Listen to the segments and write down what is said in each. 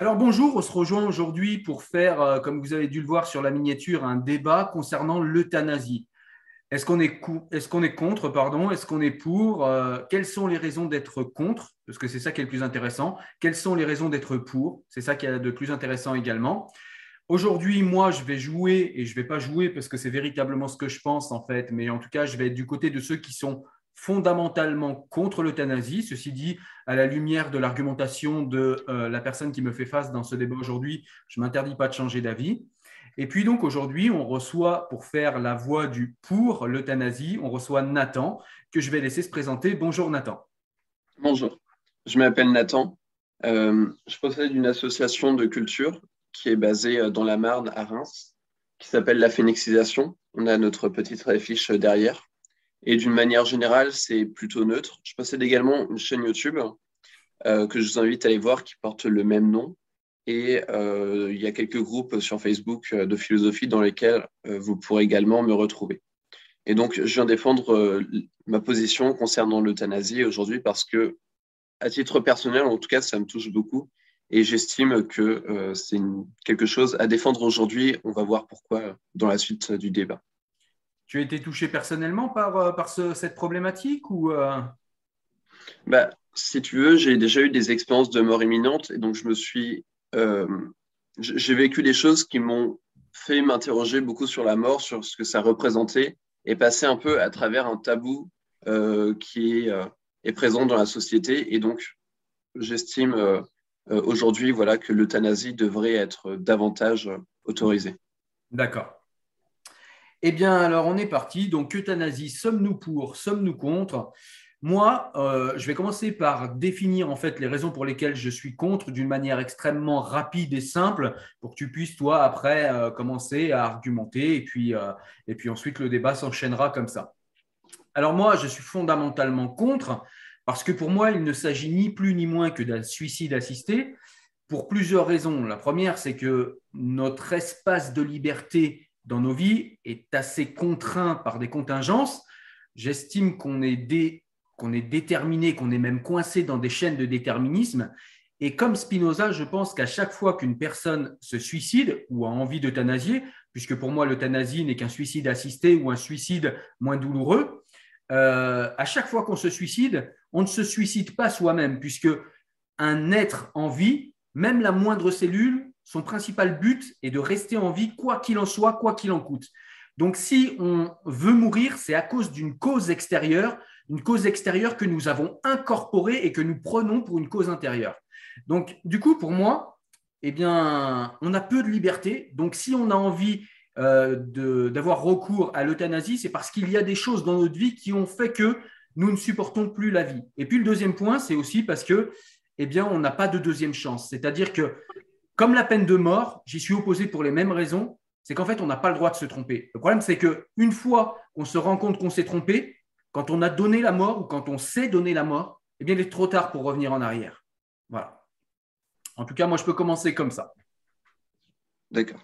Alors bonjour, on se rejoint aujourd'hui pour faire, euh, comme vous avez dû le voir sur la miniature, un débat concernant l'euthanasie. Est-ce qu'on est, contre, pardon? Est-ce qu'on est pour? Euh, Quelles sont les raisons d'être contre? Parce que c'est ça qui est le plus intéressant. Quelles sont les raisons d'être pour? C'est ça qui est de plus intéressant également. Aujourd'hui, moi, je vais jouer, et je ne vais pas jouer parce que c'est véritablement ce que je pense en fait, mais en tout cas, je vais être du côté de ceux qui sont fondamentalement contre l'euthanasie. Ceci dit, à la lumière de l'argumentation de euh, la personne qui me fait face dans ce débat aujourd'hui, je ne m'interdis pas de changer d'avis. Et puis donc aujourd'hui, on reçoit, pour faire la voix du pour l'euthanasie, on reçoit Nathan, que je vais laisser se présenter. Bonjour Nathan. Bonjour, je m'appelle Nathan. Euh, je possède une association de culture qui est basée euh, dans la Marne à Reims, qui s'appelle la Phénixisation. On a notre petite affiche derrière. Et d'une manière générale, c'est plutôt neutre. Je possède également une chaîne YouTube euh, que je vous invite à aller voir qui porte le même nom. Et euh, il y a quelques groupes sur Facebook euh, de philosophie dans lesquels vous pourrez également me retrouver. Et donc, je viens défendre ma position concernant l'euthanasie aujourd'hui parce que, à titre personnel, en tout cas, ça me touche beaucoup. Et j'estime que c'est quelque chose à défendre aujourd'hui. On va voir pourquoi dans la suite du débat. Tu as été touché personnellement par, euh, par ce- cette problématique ou euh, Bah, si tu veux, j'ai déjà eu des expériences de mort imminente et donc je me suis, euh, j'ai vécu des choses qui m'ont fait m'interroger beaucoup sur la mort, sur ce que ça représentait et passer un peu à travers un tabou euh, qui est, euh, est présent dans la société. Et donc, j'estime aujourd'hui, voilà, que l'euthanasie devrait être davantage autorisée. D'accord. Eh bien, alors on est parti. Donc, euthanasie, sommes-nous pour, sommes-nous contre? Moi, euh, je vais commencer par définir en fait les raisons pour lesquelles je suis contre d'une manière extrêmement rapide et simple pour que tu puisses, toi, après, euh, commencer à argumenter et puis, euh, et puis ensuite le débat s'enchaînera comme ça. Alors, moi, je suis fondamentalement contre parce que pour moi, il ne s'agit ni plus ni moins que d'un suicide assisté pour plusieurs raisons. La première, c'est que notre espace de liberté dans nos vies est assez contraint par des contingences. J'estime qu'on est, dé- est déterminé, qu'on est même coincé dans des chaînes de déterminisme. Et comme Spinoza, je pense qu'à chaque fois qu'une personne se suicide ou a envie d'euthanasier, puisque pour moi l'euthanasie n'est qu'un suicide assisté ou un suicide moins douloureux, euh, à chaque fois qu'on se suicide, on ne se suicide pas soi-même, puisque un être en vie, même la moindre cellule, son principal but est de rester en vie, quoi qu'il en soit, quoi qu'il en coûte. Donc, si on veut mourir, c'est à cause d'une cause extérieure, une cause extérieure que nous avons incorporée et que nous prenons pour une cause intérieure. Donc, du coup, pour moi, eh bien, on a peu de liberté. Donc, si on a envie euh, d'avoir recours à l'euthanasie, c'est parce qu'il y a des choses dans notre vie qui ont fait que nous ne supportons plus la vie. Et puis, le deuxième point, c'est aussi parce que, eh bien, on n'a pas de deuxième chance. C'est-à-dire que, comme la peine de mort, j'y suis opposé pour les mêmes raisons. C'est qu'en fait, on n'a pas le droit de se tromper. Le problème, c'est qu'une fois qu'on se rend compte qu'on s'est trompé, quand on a donné la mort ou quand on sait donner la mort, eh bien, il est trop tard pour revenir en arrière. Voilà. En tout cas, moi, je peux commencer comme ça. D'accord.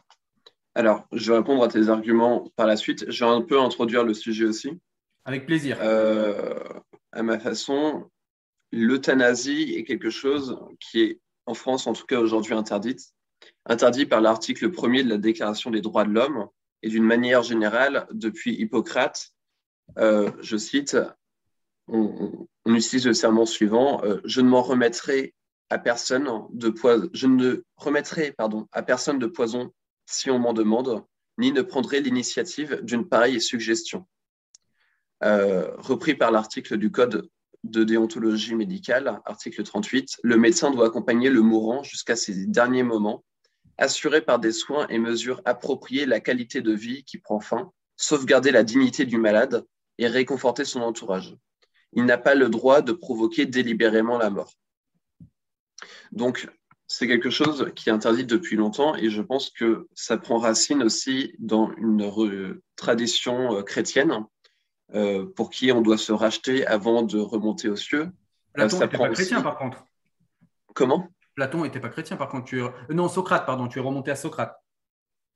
Alors, je vais répondre à tes arguments par la suite. Je vais un peu introduire le sujet aussi. Avec plaisir. Euh, à ma façon, l'euthanasie est quelque chose qui est, en France, en tout cas aujourd'hui, interdite. Interdit par l'article 1er de la Déclaration des droits de l'homme et d'une manière générale, depuis Hippocrate, euh, je cite, on, utilise le serment suivant, euh, je ne m'en remettrai à personne de poison, je ne remettrai pardon, à personne de poison si on m'en demande, ni ne prendrai l'initiative d'une pareille suggestion. Euh, repris par l'article du Code de déontologie médicale, article 38, le médecin doit accompagner le mourant jusqu'à ses derniers moments, assurer par des soins et mesures appropriées la qualité de vie qui prend fin, sauvegarder la dignité du malade et réconforter son entourage. Il n'a pas le droit de provoquer délibérément la mort. Donc, c'est quelque chose qui est interdit depuis longtemps et je pense que ça prend racine aussi dans une tradition euh, chrétienne euh, pour qui on doit se racheter avant de remonter aux cieux. Platon n'était pas chrétien par contre. Comment? Platon n'était pas chrétien par contre. Tu Non, Socrate, pardon, tu es remonté à Socrate.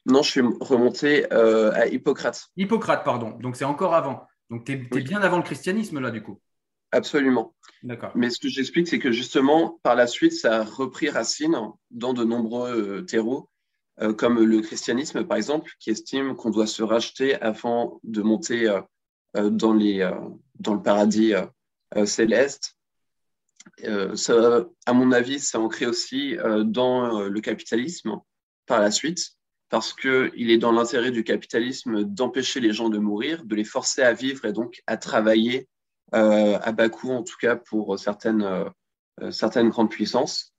Non, je suis remonté euh, à Hippocrate. Hippocrate, pardon. Donc c'est encore avant. Donc tu es, bien avant le christianisme là, du coup. Absolument. D'accord. Mais ce que j'explique, c'est que justement, par la suite, ça a repris racine dans de nombreux euh, terreaux, euh, comme le christianisme, par exemple, qui estime qu'on doit se racheter avant de monter dans, les, dans le paradis céleste. Ça, à mon avis, ça ancré aussi dans le capitalisme par la suite parce qu'il est dans l'intérêt du capitalisme d'empêcher les gens de mourir, de les forcer à vivre et donc à travailler euh, à bas coût, en tout cas pour certaines, euh, certaines grandes puissances,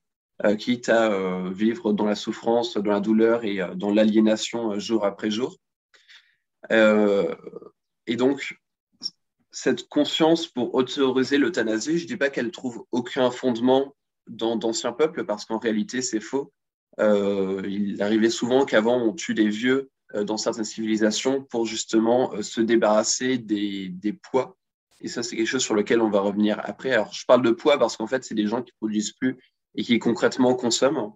euh, quitte à vivre dans la souffrance, dans la douleur et dans l'aliénation jour après jour. et donc, cette conscience pour autoriser l'euthanasie, je ne dis pas qu'elle trouve aucun fondement dans d'anciens peuples, parce qu'en réalité, c'est faux. Euh, il arrivait souvent qu'avant, on tue les vieux euh, dans certaines civilisations pour justement euh, se débarrasser des, poids. Et ça, c'est quelque chose sur lequel on va revenir après. Alors, je parle de poids parce qu'en fait, c'est des gens qui produisent plus et qui concrètement consomment.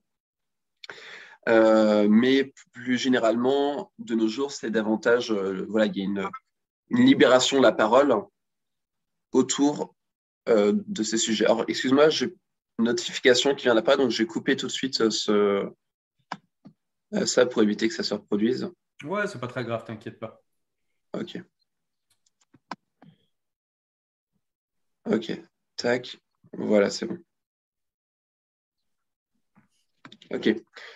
mais plus généralement, de nos jours, c'est davantage, voilà, il y a une, libération de la parole autour de ces sujets. Alors, excuse-moi, j'ai notification qui vient d'apparaître, donc je vais couper tout de suite euh, ce, euh, ça pour éviter que ça se reproduise. Ouais, c'est pas très grave, t'inquiète pas. Ok. Ok, tac, voilà, c'est bon. Ok,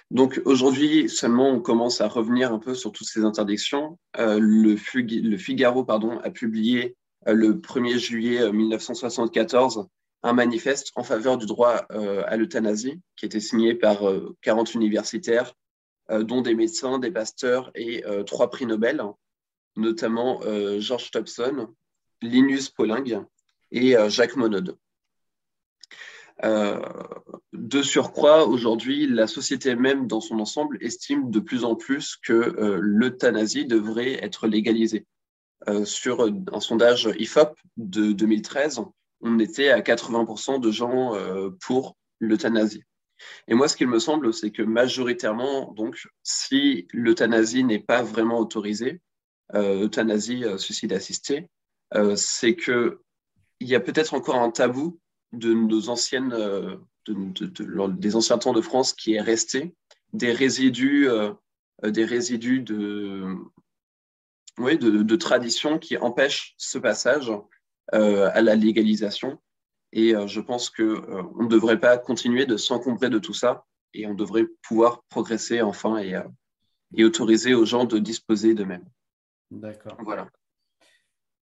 donc aujourd'hui seulement on commence à revenir un peu sur toutes ces interdictions. Euh, le, Figaro pardon, a publié le 1er juillet 1974 un manifeste en faveur du droit euh, à l'euthanasie qui était signé par 40 euh, universitaires, euh, dont des médecins, des pasteurs et trois prix Nobel, notamment George Thompson, Linus Pauling et Jacques Monod. De surcroît, aujourd'hui, la société même dans son ensemble estime de plus en plus que l'euthanasie devrait être légalisée. sur un sondage IFOP de 2013, on était à 80% de gens euh, pour l'euthanasie. Et moi, ce qu'il me semble, c'est que majoritairement, donc, si l'euthanasie n'est pas vraiment autorisée, euh, euthanasie, euh, suicide assisté, c'est que il y a peut-être encore un tabou de nos anciennes, des anciens temps de France qui est resté, des résidus, des résidus de, oui, de, de tradition qui empêchent ce passage euh, à la légalisation. Et euh, je pense qu'on euh, on ne devrait pas continuer de s'encombrer de tout ça et on devrait pouvoir progresser enfin et, et autoriser aux gens de disposer d'eux-mêmes. D'accord. Voilà.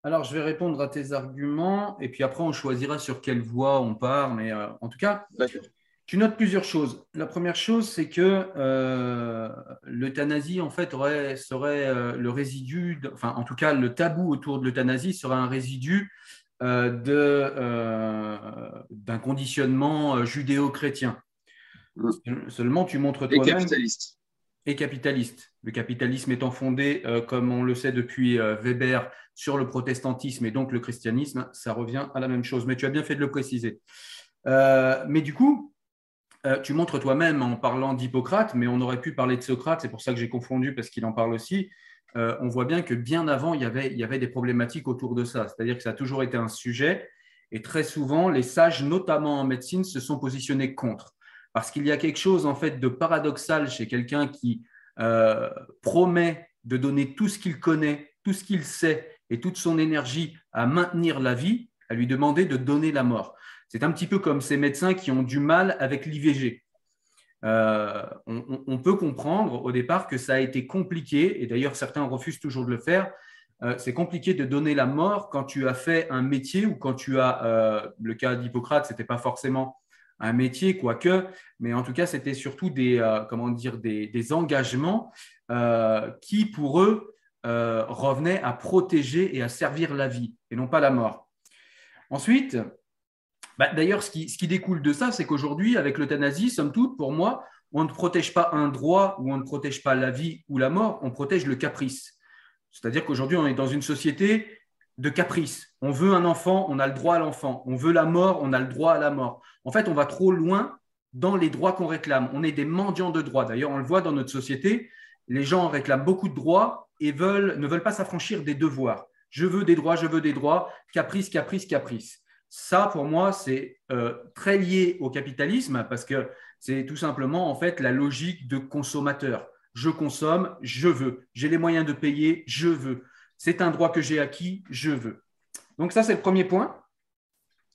Alors, je vais répondre à tes arguments et puis après, on choisira sur quelle voie on part. Mais en tout cas, Tu notes plusieurs choses. La première chose, c'est que euh, l'euthanasie, en fait, serait euh, le résidu, enfin, en tout cas, le tabou autour de l'euthanasie serait un résidu d'un conditionnement judéo-chrétien. Mm. Seulement, tu montres toi-même. Et capitaliste. Et capitaliste. Le capitalisme étant fondé, comme on le sait depuis Weber, sur le protestantisme et donc le christianisme, ça revient à la même chose. Mais tu as bien fait de le préciser. mais du coup, euh, tu montres toi-même en parlant d'Hippocrate, mais on aurait pu parler de Socrate, c'est pour ça que j'ai confondu parce qu'il en parle aussi. Euh, on voit bien que bien avant, il il y avait des problématiques autour de ça. C'est-à-dire que ça a toujours été un sujet et très souvent, les sages, notamment en médecine, se sont positionnés contre. Parce qu'il y a quelque chose en fait de paradoxal chez quelqu'un qui euh, promet de donner tout ce qu'il connaît, tout ce qu'il sait et toute son énergie à maintenir la vie, à lui demander de donner la mort. C'est un petit peu comme ces médecins qui ont du mal avec l'IVG. Euh, on, peut comprendre au départ que ça a été compliqué, et d'ailleurs certains refusent toujours de le faire. Euh, c'est compliqué de donner la mort quand tu as fait un métier ou quand tu as, le cas d'Hippocrate, ce n'était pas forcément un métier, quoique, mais en tout cas, c'était surtout des, comment dire, des, engagements qui, pour eux, revenaient à protéger et à servir la vie, et non pas la mort. Ensuite, bah, d'ailleurs, ce qui, découle de ça, c'est qu'aujourd'hui, avec l'euthanasie, somme toute, pour moi, on ne protège pas un droit ou on ne protège pas la vie ou la mort, on protège le caprice. C'est-à-dire qu'aujourd'hui, on est dans une société de caprice. On veut un enfant, on a le droit à l'enfant. On veut la mort, on a le droit à la mort. En fait, on va trop loin dans les droits qu'on réclame. On est des mendiants de droits. D'ailleurs, on le voit dans notre société, les gens réclament beaucoup de droits et veulent, ne veulent pas s'affranchir des devoirs. Je veux des droits, je veux des droits, caprice, caprice, caprice. Ça, pour moi, c'est euh, très lié au capitalisme parce que c'est tout simplement en fait la logique de consommateur. Je consomme, je veux. J'ai les moyens de payer, je veux. C'est un droit que j'ai acquis, je veux. Donc ça, c'est le premier point.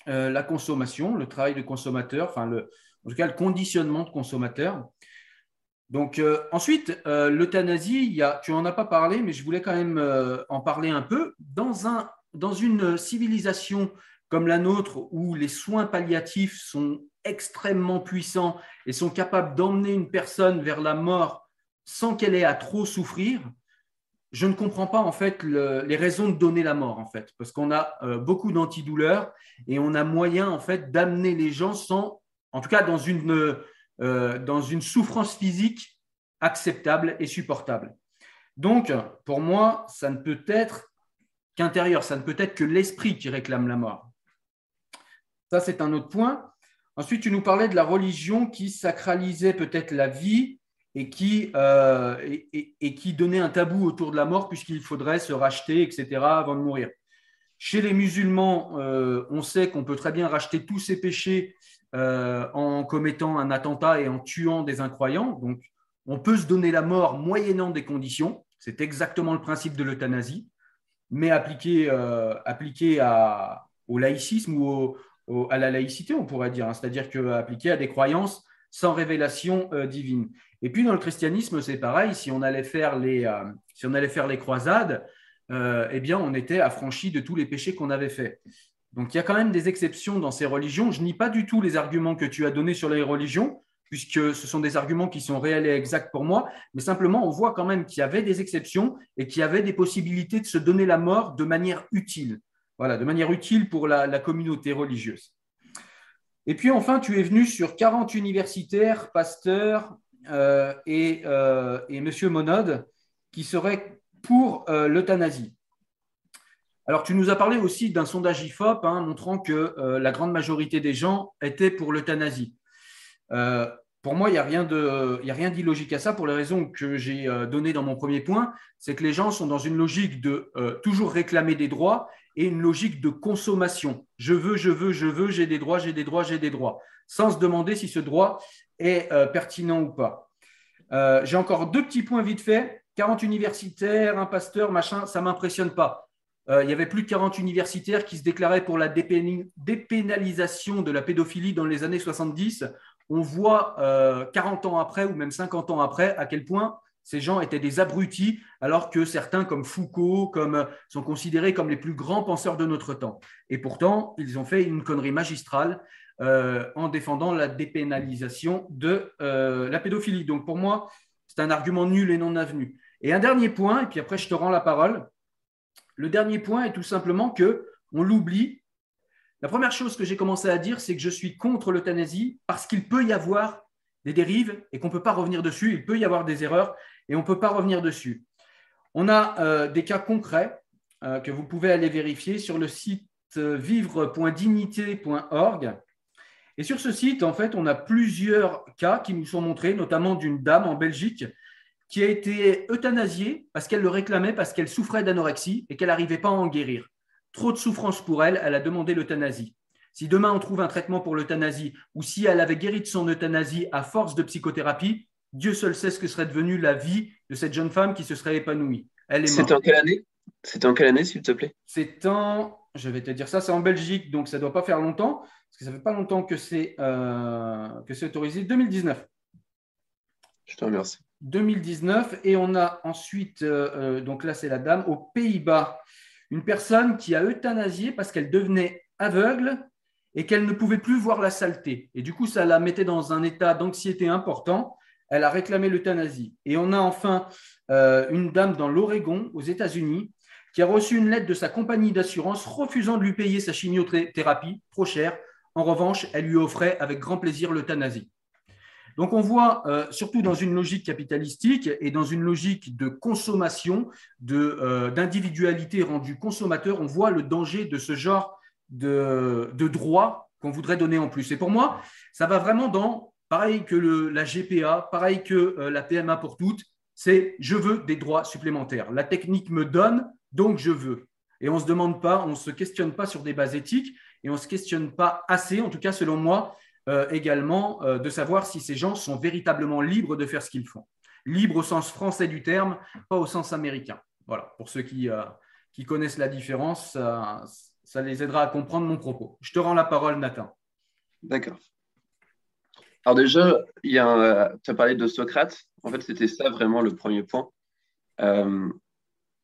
Euh, la consommation, le travail de consommateur, enfin le, en tout cas le conditionnement de consommateur. Donc euh, ensuite, l'euthanasie, tu n'en as pas parlé, mais je voulais quand même en parler un peu. Dans, dans une civilisation comme la nôtre, où les soins palliatifs sont extrêmement puissants et sont capables d'emmener une personne vers la mort sans qu'elle ait à trop souffrir, je ne comprends pas en fait les raisons de donner la mort en fait, parce qu'on a euh, beaucoup d'antidouleurs et on a moyen en fait d'amener les gens sans, en tout cas dans une, euh, dans une souffrance physique acceptable et supportable. Donc pour moi, ça ne peut être qu'intérieur, ça ne peut être que l'esprit qui réclame la mort. Ça, c'est un autre point. Ensuite, tu nous parlais de la religion qui sacralisait peut-être la vie et qui, euh, et, qui donnait un tabou autour de la mort puisqu'il faudrait se racheter, etc., avant de mourir. Chez les musulmans, euh, on sait qu'on peut très bien racheter tous ses péchés euh, en commettant un attentat et en tuant des incroyants. Donc, on peut se donner la mort moyennant des conditions. C'est exactement le principe de l'euthanasie, mais appliqué, appliqué à, au laïcisme ou à la laïcité, on pourrait dire, hein. c'est-à-dire appliqué à des croyances sans révélation euh, divine. Et puis dans le christianisme, c'est pareil, si on allait faire les, euh, croisades, euh, eh bien on était affranchi de tous les péchés qu'on avait faits. Donc il y a quand même des exceptions dans ces religions. Je nie pas du tout les arguments que tu as donnés sur les religions, puisque ce sont des arguments qui sont réels et exacts pour moi, mais simplement on voit quand même qu'il y avait des exceptions et qu'il y avait des possibilités de se donner la mort de manière utile. Voilà, de manière utile pour la, communauté religieuse. Et puis enfin, tu es venu sur 40 universitaires, pasteurs euh, et, euh, et Monsieur Monod qui seraient pour euh, l'euthanasie. Alors, tu nous as parlé aussi d'un sondage IFOP hein, montrant que la grande majorité des gens étaient pour l'euthanasie. pour moi, il n'y a rien d'illogique à ça pour les raisons que j'ai données dans mon premier point. C'est que les gens sont dans une logique de toujours réclamer des droits et une logique de consommation. Je veux, je veux, je veux, j'ai des droits, j'ai des droits, j'ai des droits, sans se demander si ce droit est euh, pertinent ou pas. Euh, j'ai encore deux petits points vite fait. 40 universitaires, un pasteur, machin, ça ne m'impressionne pas. Euh, il y avait plus de 40 universitaires qui se déclaraient pour la dépénalisation de la pédophilie dans les années 70. On voit 40 ans après ou même 50 ans après à quel point ces gens étaient des abrutis, alors que certains, comme Foucault, comme, sont considérés comme les plus grands penseurs de notre temps. Et pourtant, ils ont fait une connerie magistrale en défendant la dépénalisation de la pédophilie. Donc pour moi, c'est un argument nul et non avenu. Et un dernier point, et puis après je te rends la parole. Le dernier point est tout simplement que on l'oublie. La première chose que j'ai commencé à dire, c'est que je suis contre l'euthanasie parce qu'il peut y avoir des dérives et qu'on ne peut pas revenir dessus. Il peut y avoir des erreurs et on ne peut pas revenir dessus. On a euh, des cas concrets euh, que vous pouvez aller vérifier sur le site euh, vivre.dignité.org. Et sur ce site, en fait, on a plusieurs cas qui nous sont montrés, notamment d'une dame en Belgique qui a été euthanasiée parce qu'elle le réclamait, parce qu'elle souffrait d'anorexie et qu'elle n'arrivait pas à en guérir. Trop de souffrance pour elle, elle a demandé l'euthanasie. Si demain on trouve un traitement pour l'euthanasie ou si elle avait guéri de son euthanasie à force de psychothérapie, Dieu seul sait ce que serait devenue la vie de cette jeune femme qui se serait épanouie. Elle est C'était en quelle année? C'était en quelle année, s'il te plaît? C'est en, je vais te dire ça, c'est en Belgique, donc ça ne doit pas faire longtemps, parce que ça ne fait pas longtemps que c'est euh, que c'est autorisé. 2019. Je te remercie. 2019. Et on a ensuite, euh, euh, donc là c'est la dame, aux Pays-Bas, une personne qui a euthanasié parce qu'elle devenait aveugle et qu'elle ne pouvait plus voir la saleté. Et du coup, ça la mettait dans un état d'anxiété important. Elle a réclamé l'euthanasie. Et on a enfin euh, une dame dans l'Oregon, aux États-Unis, qui a reçu une lettre de sa compagnie d'assurance refusant de lui payer sa chimiothérapie, trop chère. En revanche, elle lui offrait avec grand plaisir l'euthanasie. Donc on voit, euh, surtout dans une logique capitalistique et dans une logique de consommation, euh, d'individualité rendue consommateur, on voit le danger de ce genre de, de droit qu'on voudrait donner en plus. Et pour moi, ça va vraiment dans, pareil que la GPA, pareil que euh, la PMA pour toutes, c'est je veux des droits supplémentaires. La technique me donne, donc je veux. Et on ne se demande pas, on ne se questionne pas sur des bases éthiques et on ne se questionne pas assez, en tout cas selon moi, euh, également euh, de savoir si ces gens sont véritablement libres de faire ce qu'ils font. Libres au sens français du terme, pas au sens américain. Voilà, pour ceux qui, qui connaissent la différence, les aidera à comprendre mon propos. Je te rends la parole, Nathan. D'accord. Alors déjà, il y a tu as parlé de Socrate. En fait, c'était ça vraiment le premier point.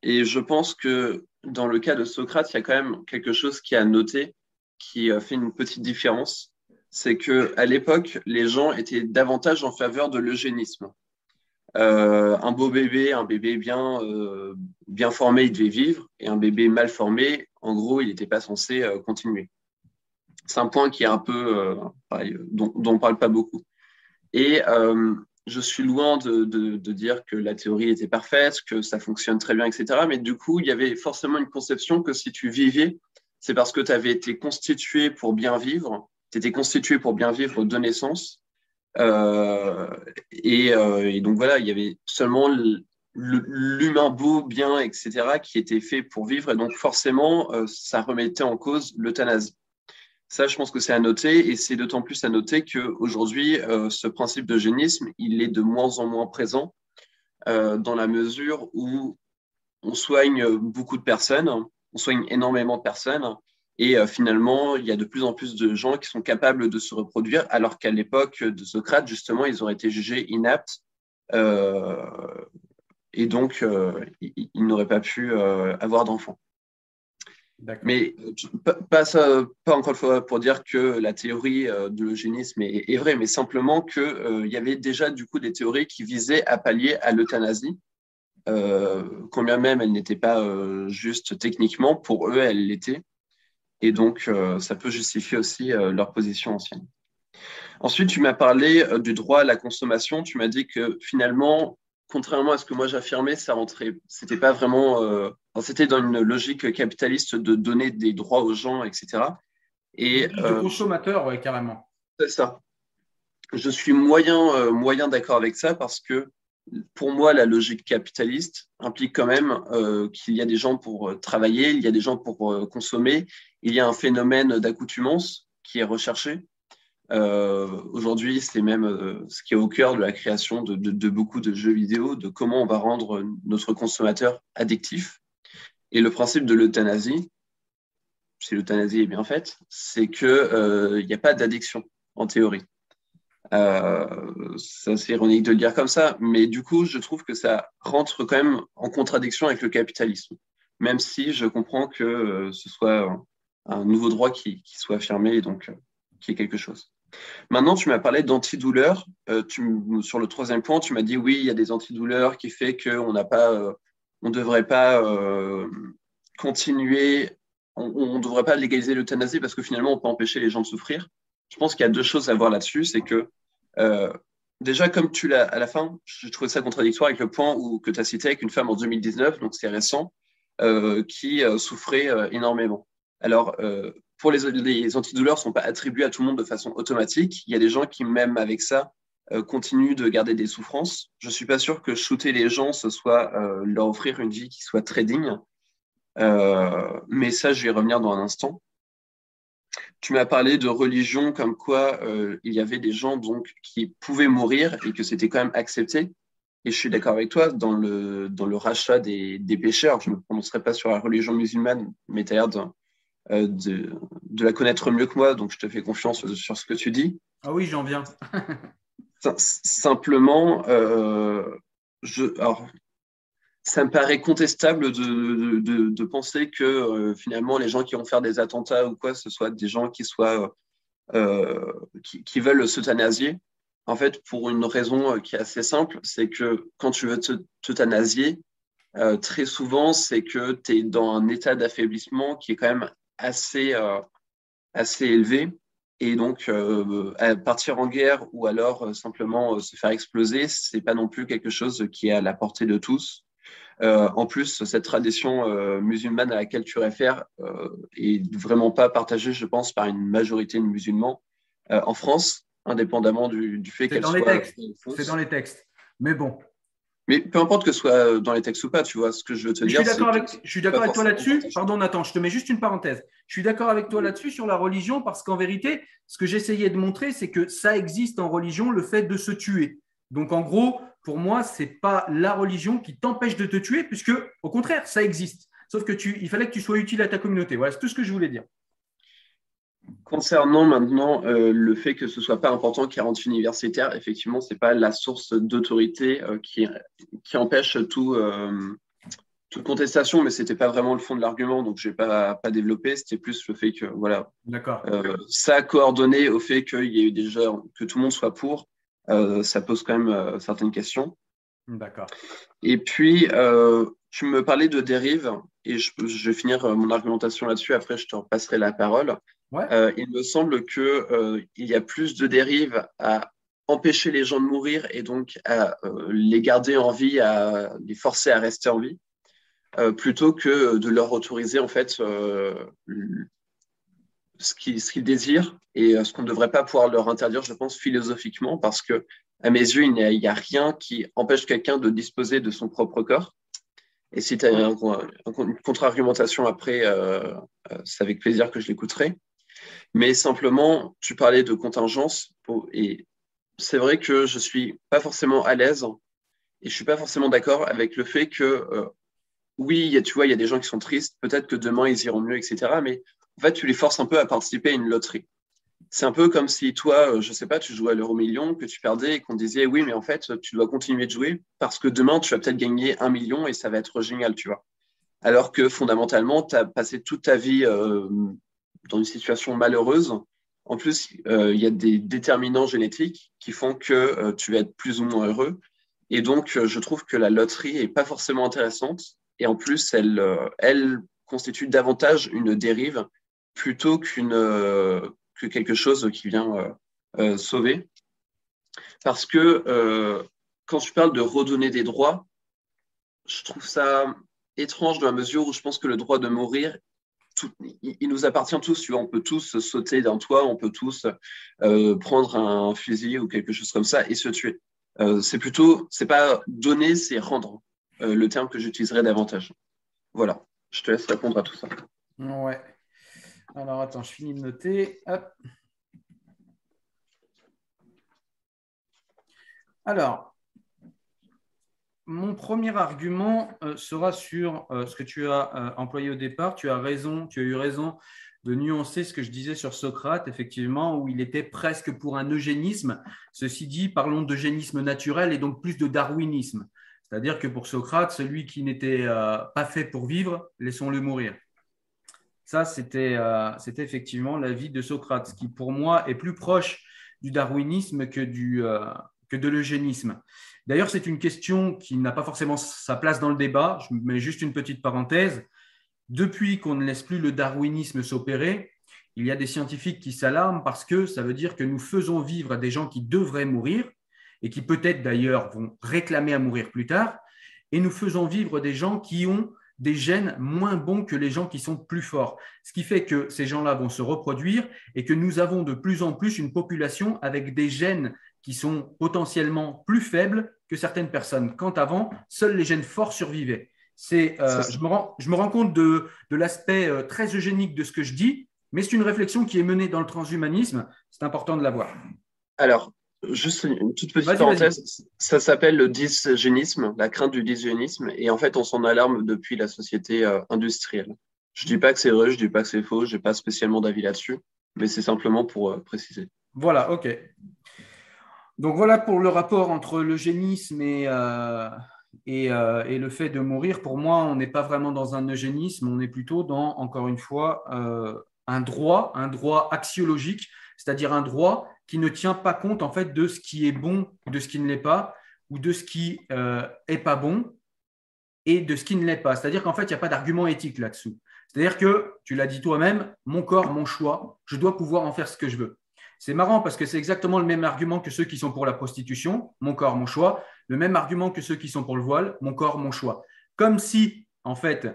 et je pense que dans le cas de Socrate, il y a quand même quelque chose qui a noté, qui fait une petite différence c'est que à l'époque, les gens étaient davantage en faveur de l'eugénisme. Euh, un beau bébé, un bébé bien, euh, bien formé, il devait vivre, et un bébé mal formé, en gros, il n'était pas censé euh, continuer. C'est un point qui est un peu, dont, dont, on parle pas beaucoup. Et je suis loin de, dire que la théorie était parfaite, que ça fonctionne très bien, etc. Mais du coup, il y avait forcément une conception que si tu vivais, c'est parce que tu avais été constitué pour bien vivre tu étais constitué pour bien vivre de naissance. Euh, euh, et, donc voilà, il y avait seulement l'humain beau, bien, etc., qui était fait pour vivre. Et donc forcément, euh, ça remettait en cause l'euthanasie. Ça, je pense que c'est à noter, et c'est d'autant plus à noter qu'aujourd'hui, ce principe d'eugénisme, il est de moins en moins présent dans la mesure où on soigne beaucoup de personnes, on soigne énormément de personnes, et euh, finalement, il y a de plus en plus de gens qui sont capables de se reproduire, alors qu'à l'époque de Socrate, justement, ils auraient été jugés inaptes. Euh, et donc, euh, ils, n'auraient pas pu avoir d'enfants. Mais pas, ça, pas encore une fois pour dire que la théorie de l'eugénisme est, est, vraie, mais simplement qu'il y avait déjà du coup des théories qui visaient à pallier à l'euthanasie, combien même elle n'était pas juste techniquement, pour eux elle l'était. Et donc, euh, ça peut justifier aussi euh, leur position ancienne. Ensuite, tu m'as parlé euh, du droit à la consommation. Tu m'as dit que finalement, contrairement à ce que moi j'affirmais, ça rentrait, c'était pas vraiment, c'était dans une logique capitaliste de donner des droits aux gens, etc. Et de consommateur, oui, carrément. C'est ça. Je suis moyen, moyen d'accord avec ça parce que pour moi, la logique capitaliste implique quand même euh, qu'il y a des gens pour euh, travailler, il y a des gens pour euh, consommer, il y a un phénomène d'accoutumance qui est recherché. Aujourd'hui, c'est même ce qui est au cœur de la création de, beaucoup de jeux vidéo, de comment on va rendre notre consommateur addictif. Et le principe de l'euthanasie, si l'euthanasie est bien faite, c'est qu'il n'y a pas d'addiction en théorie. Euh, c'est ironique de le dire comme ça, mais du coup, je trouve que ça rentre quand même en contradiction avec le capitalisme, même si je comprends que euh, ce soit un nouveau droit qui, soit affirmé. donc, euh, qu'il y ait quelque chose. Maintenant, tu m'as parlé d'antidouleur. Euh, sur le troisième point, tu m'as dit oui, il y a des antidouleurs qui fait qu'on n'a pas, euh, on ne devrait pas euh, continuer, on ne devrait pas légaliser l'euthanasie parce que finalement, on peut empêcher les gens de souffrir. Je pense qu'il y a deux choses à voir là-dessus. C'est que déjà, comme tu l'as à la fin, je trouvais ça contradictoire avec le point où, que tu as cité avec une femme en 2019, donc c'est récent, qui souffrait énormément. Alors, pour les, les antidouleurs ne sont pas attribués à tout le monde de façon automatique. Il y a des gens qui, même avec ça, euh, continuent de garder des souffrances. Je ne suis pas sûr que shooter les gens, ce soit euh, leur offrir une vie qui soit très digne. Euh, mais ça, je vais y revenir dans un instant. Tu m'as parlé de religion comme quoi il y avait des gens donc qui pouvaient mourir et que c'était quand même accepté. Et je suis d'accord avec toi dans le, dans le rachat des, des pécheurs. Je ne me prononcerai pas sur la religion musulmane, mais tu de, de, la connaître mieux que moi, donc je te fais confiance sur ce que tu dis. Ah oui, j'en viens. Simplement, euh, je, alors, ça me paraît contestable de, de, de penser que euh, finalement les gens qui vont faire des attentats ou quoi, ce soit des gens qui soient euh, qui, qui, veulent s'euthanasier. En fait, pour une raison qui est assez simple, c'est que quand tu veux t'euthanasier, euh, très souvent, c'est que tu es dans un état d'affaiblissement qui est quand même assez, euh, assez élevé. Et donc, euh, partir en guerre ou alors euh, simplement se faire exploser, c'est pas non plus quelque chose qui est à la portée de tous. en plus, cette tradition musulmane à laquelle tu réfères est vraiment pas partagée, je pense, par une majorité de musulmans en France, indépendamment du, du fait qu'elle soit. C'est dans les textes. Mais bon, mais peu importe que ce soit euh, dans les textes ou pas, tu vois, ce que je veux te dire. Je suis d'accord avec, toi là-dessus. Pardon, Nathan, je te mets juste une parenthèse. Je suis d'accord avec toi là-dessus sur la religion parce qu'en vérité, ce que j'essayais de montrer, c'est que ça existe en religion, le fait de se tuer. Donc, en gros, pour moi, ce n'est pas la religion qui t'empêche de te tuer, puisque, au contraire, ça existe. Sauf que tu, il fallait que tu sois utile à ta communauté. Voilà, c'est tout ce que je voulais dire. Concernant maintenant euh, le fait que ce soit pas important qu'il y ait universitaire, effectivement, c'est pas la source d'autorité euh, qui, qui empêche tout, euh, toute contestation, mais c'était pas vraiment le fond de l'argument, donc je vais pas, pas développer. C'était plus le fait que voilà, ça a coordonné au fait qu'il y ait déjà que tout le monde soit pour. ça pose quand même certaines questions. D'accord. Et puis, tu me parlais de dérive, et je, je vais finir mon argumentation là-dessus. Après, je te repasserai la parole. Euh, il me semble qu'il euh, y a plus de dérives à empêcher les gens de mourir et donc à euh, les garder en vie, à les forcer à rester en vie, plutôt que de leur autoriser en fait ce qu'ils désirent et ce qu'on ne devrait pas pouvoir leur interdire, je pense, philosophiquement, parce que à mes yeux, il n'y a, rien qui empêche quelqu'un de disposer de son propre corps. Et si tu as une contre-argumentation après, c'est avec plaisir que je l'écouterai. Mais simplement, tu parlais de contingence et c'est vrai que je suis pas forcément à l'aise et je suis pas forcément d'accord avec le fait que euh, oui, tu vois, il y a des gens qui sont tristes, peut-être que demain ils iront mieux, etc. Mais en fait, tu les forces un peu à participer à une loterie. C'est un peu comme si toi, euh, je sais pas, tu jouais à l'euro million, que tu perdais et qu'on disait oui, mais en fait, tu dois continuer de jouer parce que demain, tu vas peut-être gagner un million et ça va être génial, tu vois. Alors que fondamentalement, tu as passé toute ta vie euh, dans une situation malheureuse, en plus, euh, il y a des déterminants génétiques qui font que euh, tu vas être plus ou moins heureux. Et donc, euh, je trouve que la loterie est pas forcément intéressante. Et en plus, elle, elle constitue davantage une dérive plutôt qu'une que quelque chose qui vient sauver. Parce que quand tu parles de redonner des droits, je trouve ça étrange dans la mesure où je pense que le droit de mourir il nous appartient tous, on peut tous sauter d'un toit, on peut tous euh, prendre un fusil ou quelque chose comme ça et se tuer. Euh, c'est plutôt, c'est pas donner, c'est rendre, euh, le terme que j'utiliserais davantage. Voilà, je te laisse répondre à tout ça. Ouais. Alors attends, je finis de noter. Alors, mon premier argument euh, sera sur euh, ce que tu as euh, employé au départ. Tu as raison, tu as eu raison de nuancer ce que je disais sur Socrate, effectivement, où il était presque pour un eugénisme. Ceci dit, parlons d'eugénisme naturel et donc plus de darwinisme. C'est-à-dire que pour Socrate, celui qui n'était pas fait pour vivre, laissons-le mourir. Ça, c'était effectivement l'avis de Socrate, ce qui pour moi est plus proche du darwinisme que, de l'eugénisme. D'ailleurs, c'est une question qui n'a pas forcément sa place dans le débat. Je mets juste une petite parenthèse. Depuis qu'on ne laisse plus le darwinisme s'opérer, il y a des scientifiques qui s'alarment parce que ça veut dire que nous faisons vivre des gens qui devraient mourir et qui peut-être d'ailleurs vont réclamer à mourir plus tard, et nous faisons vivre des gens qui ont des gènes moins bons que les gens qui sont plus forts. Ce qui fait que ces gens-là vont se reproduire et que nous avons de plus en plus une population avec des gènes qui sont potentiellement plus faibles que certaines personnes. Quand avant, seuls les gènes forts survivaient. C'est, euh, je, me rends, je me rends compte de, de l'aspect euh, très eugénique de ce que je dis, mais c'est une réflexion qui est menée dans le transhumanisme. C'est important de la voir. Alors, juste une toute petite parenthèse, ça s'appelle le dysgénisme, la crainte du dysgénisme, et en fait, on s'en alarme depuis la société euh, industrielle. Je ne dis pas que c'est vrai, je ne dis pas que c'est faux, je n'ai pas spécialement d'avis là-dessus, mais c'est simplement pour préciser. Voilà, ok. Donc voilà pour le rapport entre l'eugénisme et, euh, et, et, le fait de mourir. Pour moi, on n'est pas vraiment dans un eugénisme, on est plutôt dans, encore une fois, un droit, un droit axiologique, c'est-à-dire un droit qui ne tient pas compte en fait de ce qui est bon de ce qui ne l'est pas, ou de ce qui n'est euh, est pas bon et de ce qui ne l'est pas. C'est-à-dire qu'en fait, il n'y a pas d'argument éthique là-dessous. C'est-à-dire que, tu l'as dit toi-même, mon corps, mon choix, je dois pouvoir en faire ce que je veux. C'est marrant parce que c'est exactement le même argument que ceux qui sont pour la prostitution, mon corps, mon choix, le même argument que ceux qui sont pour le voile, mon corps, mon choix. Comme si, en fait,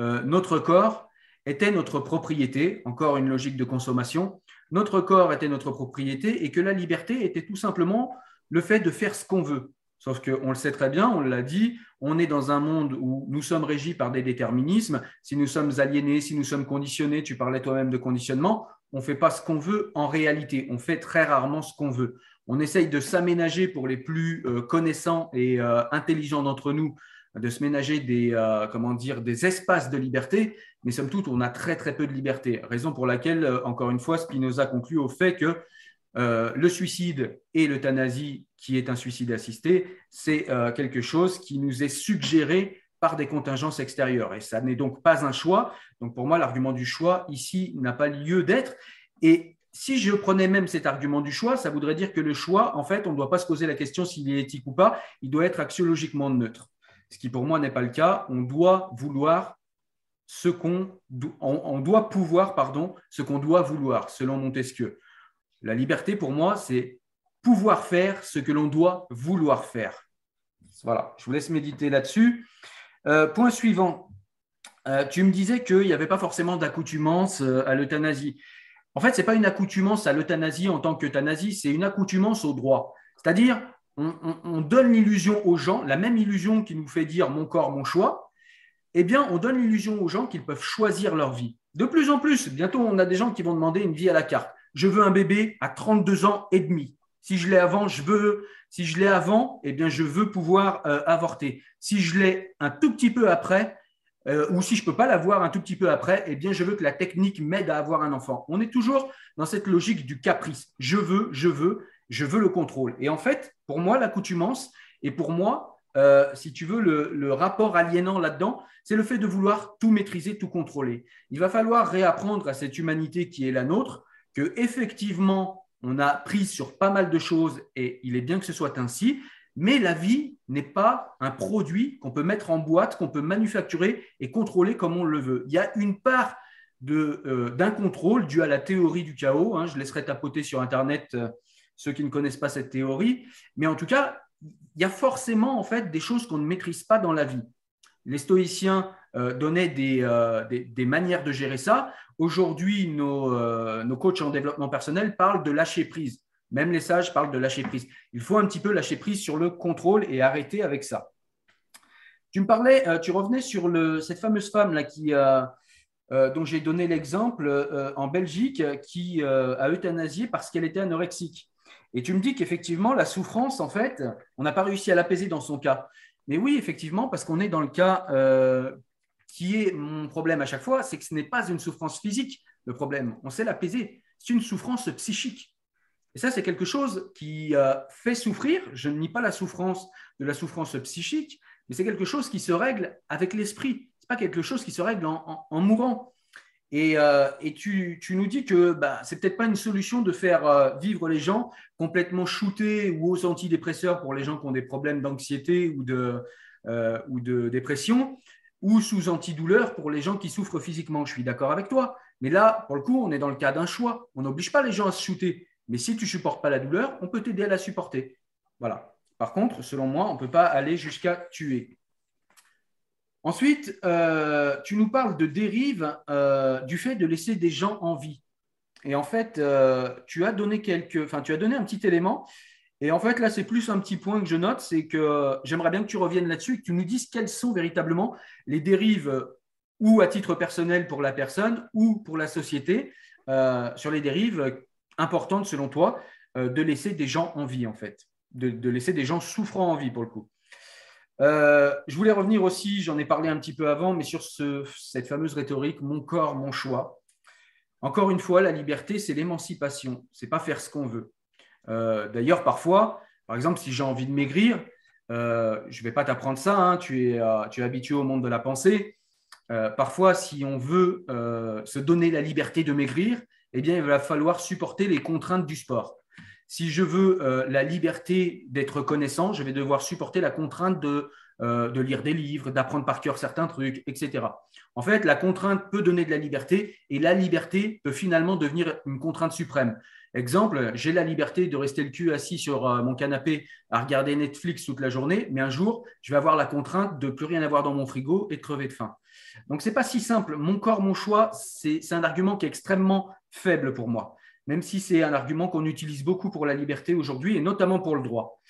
euh, notre corps était notre propriété, encore une logique de consommation, notre corps était notre propriété et que la liberté était tout simplement le fait de faire ce qu'on veut. Sauf qu'on le sait très bien, on l'a dit, on est dans un monde où nous sommes régis par des déterminismes. Si nous sommes aliénés, si nous sommes conditionnés, tu parlais toi-même de conditionnement, on ne fait pas ce qu'on veut en réalité. On fait très rarement ce qu'on veut. On essaye de s'aménager pour les plus euh, connaissants et euh, intelligents d'entre nous de se ménager des, euh, comment dire, des espaces de liberté, mais somme toute, on a très très peu de liberté. Raison pour laquelle, encore une fois, Spinoza conclut au fait que euh, le suicide et l'euthanasie, qui est un suicide assisté, c'est quelque chose qui nous est suggéré par des contingences extérieures. Et ça n'est donc pas un choix. Donc pour moi, l'argument du choix ici n'a pas lieu d'être. Et si je prenais même cet argument du choix, ça voudrait dire que le choix, en fait, on ne doit pas se poser la question s'il est éthique ou pas, il doit être axiologiquement neutre ce qui pour moi n'est pas le cas. On doit vouloir ce qu'on on, doit pouvoir pardon ce qu'on doit vouloir selon Montesquieu. La liberté pour moi c'est pouvoir faire ce que l'on doit vouloir faire. Voilà, je vous laisse méditer là-dessus. Euh, point suivant. Euh, tu me disais qu'il n'y avait pas forcément d'accoutumance euh, à l'euthanasie. En fait, ce n'est pas une accoutumance à l'euthanasie en tant qu'euthanasie, c'est une accoutumance au droit. C'est-à-dire, on, donne l'illusion aux gens, la même illusion qui nous fait dire mon corps, mon choix, eh bien, on donne l'illusion aux gens qu'ils peuvent choisir leur vie. De plus en plus, bientôt, on a des gens qui vont demander une vie à la carte. Je veux un bébé à 32 ans et demi. Si je l'ai avant, je veux. Si je l'ai avant, eh bien, je veux pouvoir euh, avorter. Si je l'ai un tout petit peu après, euh, ou si je ne peux pas l'avoir un tout petit peu après, eh bien, je veux que la technique m'aide à avoir un enfant. On est toujours dans cette logique du caprice. Je veux, je veux je veux le contrôle. Et en fait, pour moi, l'accoutumance, et pour moi, euh, si tu veux, le, rapport aliénant là-dedans, c'est le fait de vouloir tout maîtriser, tout contrôler. Il va falloir réapprendre à cette humanité qui est la nôtre que effectivement, on a pris sur pas mal de choses et il est bien que ce soit ainsi, mais la vie n'est pas un produit qu'on peut mettre en boîte, qu'on peut manufacturer et contrôler comme on le veut. Il y a une part euh, d'un contrôle dû à la théorie du chaos. Hein. je laisserai tapoter sur Internet euh, ceux qui ne connaissent pas cette théorie. Mais en tout cas, il y a forcément en fait des choses qu'on ne maîtrise pas dans la vie. Les stoïciens donnaient euh, des, manières de gérer ça. Aujourd'hui, nos, euh, nos coachs en développement personnel parlent de lâcher prise. Même les sages parlent de lâcher prise. Il faut un petit peu lâcher prise sur le contrôle et arrêter avec ça. Tu me parlais, tu revenais sur le, cette fameuse femme là qui, dont j'ai donné l'exemple en Belgique, qui a euthanasié parce qu'elle était anorexique. Et tu me dis qu'effectivement, la souffrance, en fait, on n'a pas réussi à l'apaiser dans son cas. Mais oui, effectivement, parce qu'on est dans le cas euh, qui est mon problème à chaque fois, c'est que ce n'est pas une souffrance physique, le problème. On sait l'apaiser. C'est une souffrance psychique. Et ça, c'est quelque chose qui euh, fait souffrir. Je ne nie pas la souffrance de la souffrance psychique, mais c'est quelque chose qui se règle avec l'esprit. Ce n'est pas quelque chose qui se règle en, mourant. Et, tu, nous dis que bah, c'est peut-être pas une solution de faire vivre les gens complètement shootés ou aux antidépresseurs pour les gens qui ont des problèmes d'anxiété ou de, ou de dépression, ou sous antidouleur pour les gens qui souffrent physiquement. Je suis d'accord avec toi. Mais là, pour le coup, on est dans le cas d'un choix. On n'oblige pas les gens à se shooter. Mais si tu ne supportes pas la douleur, on peut t'aider à la supporter. Voilà. Par contre, selon moi, on ne peut pas aller jusqu'à tuer. Ensuite, euh, tu nous parles de dérive euh, du fait de laisser des gens en vie. Et en fait, euh, tu as donné quelques, enfin, tu as donné un petit élément. Et en fait, là, c'est plus un petit point que je note, c'est que j'aimerais bien que tu reviennes là-dessus et que tu nous dises quelles sont véritablement les dérives ou à titre personnel pour la personne ou pour la société sur les dérives importante, selon toi, euh, de laisser des gens en vie, en fait, de, laisser des gens souffrant en vie, pour le coup. Euh, je voulais revenir aussi, j'en ai parlé un petit peu avant, mais sur cette fameuse rhétorique mon corps, mon choix. Encore une fois, la liberté, c'est l'émancipation, c'est pas faire ce qu'on veut. Euh, d'ailleurs, parfois, par exemple, si j'ai envie de maigrir, je ne vais pas t'apprendre ça, hein, tu, es, tu es habitué au monde de la pensée. parfois, si on veut se donner la liberté de maigrir, eh bien, il va falloir supporter les contraintes du sport. Si je veux euh, la liberté d'être connaissant, je vais devoir supporter la contrainte de, euh, de lire des livres, d'apprendre par cœur certains trucs, etc. En fait, la contrainte peut donner de la liberté et la liberté peut finalement devenir une contrainte suprême. Exemple, j'ai la liberté de rester le cul assis sur euh, mon canapé à regarder Netflix toute la journée, mais un jour, je vais avoir la contrainte de plus rien avoir dans mon frigo et de crever de faim. Donc, ce n'est pas si simple. Mon corps, mon choix, c'est un argument qui est extrêmement faible pour moi, même si c'est un argument qu'on utilise beaucoup pour la liberté aujourd'hui et notamment pour le droit.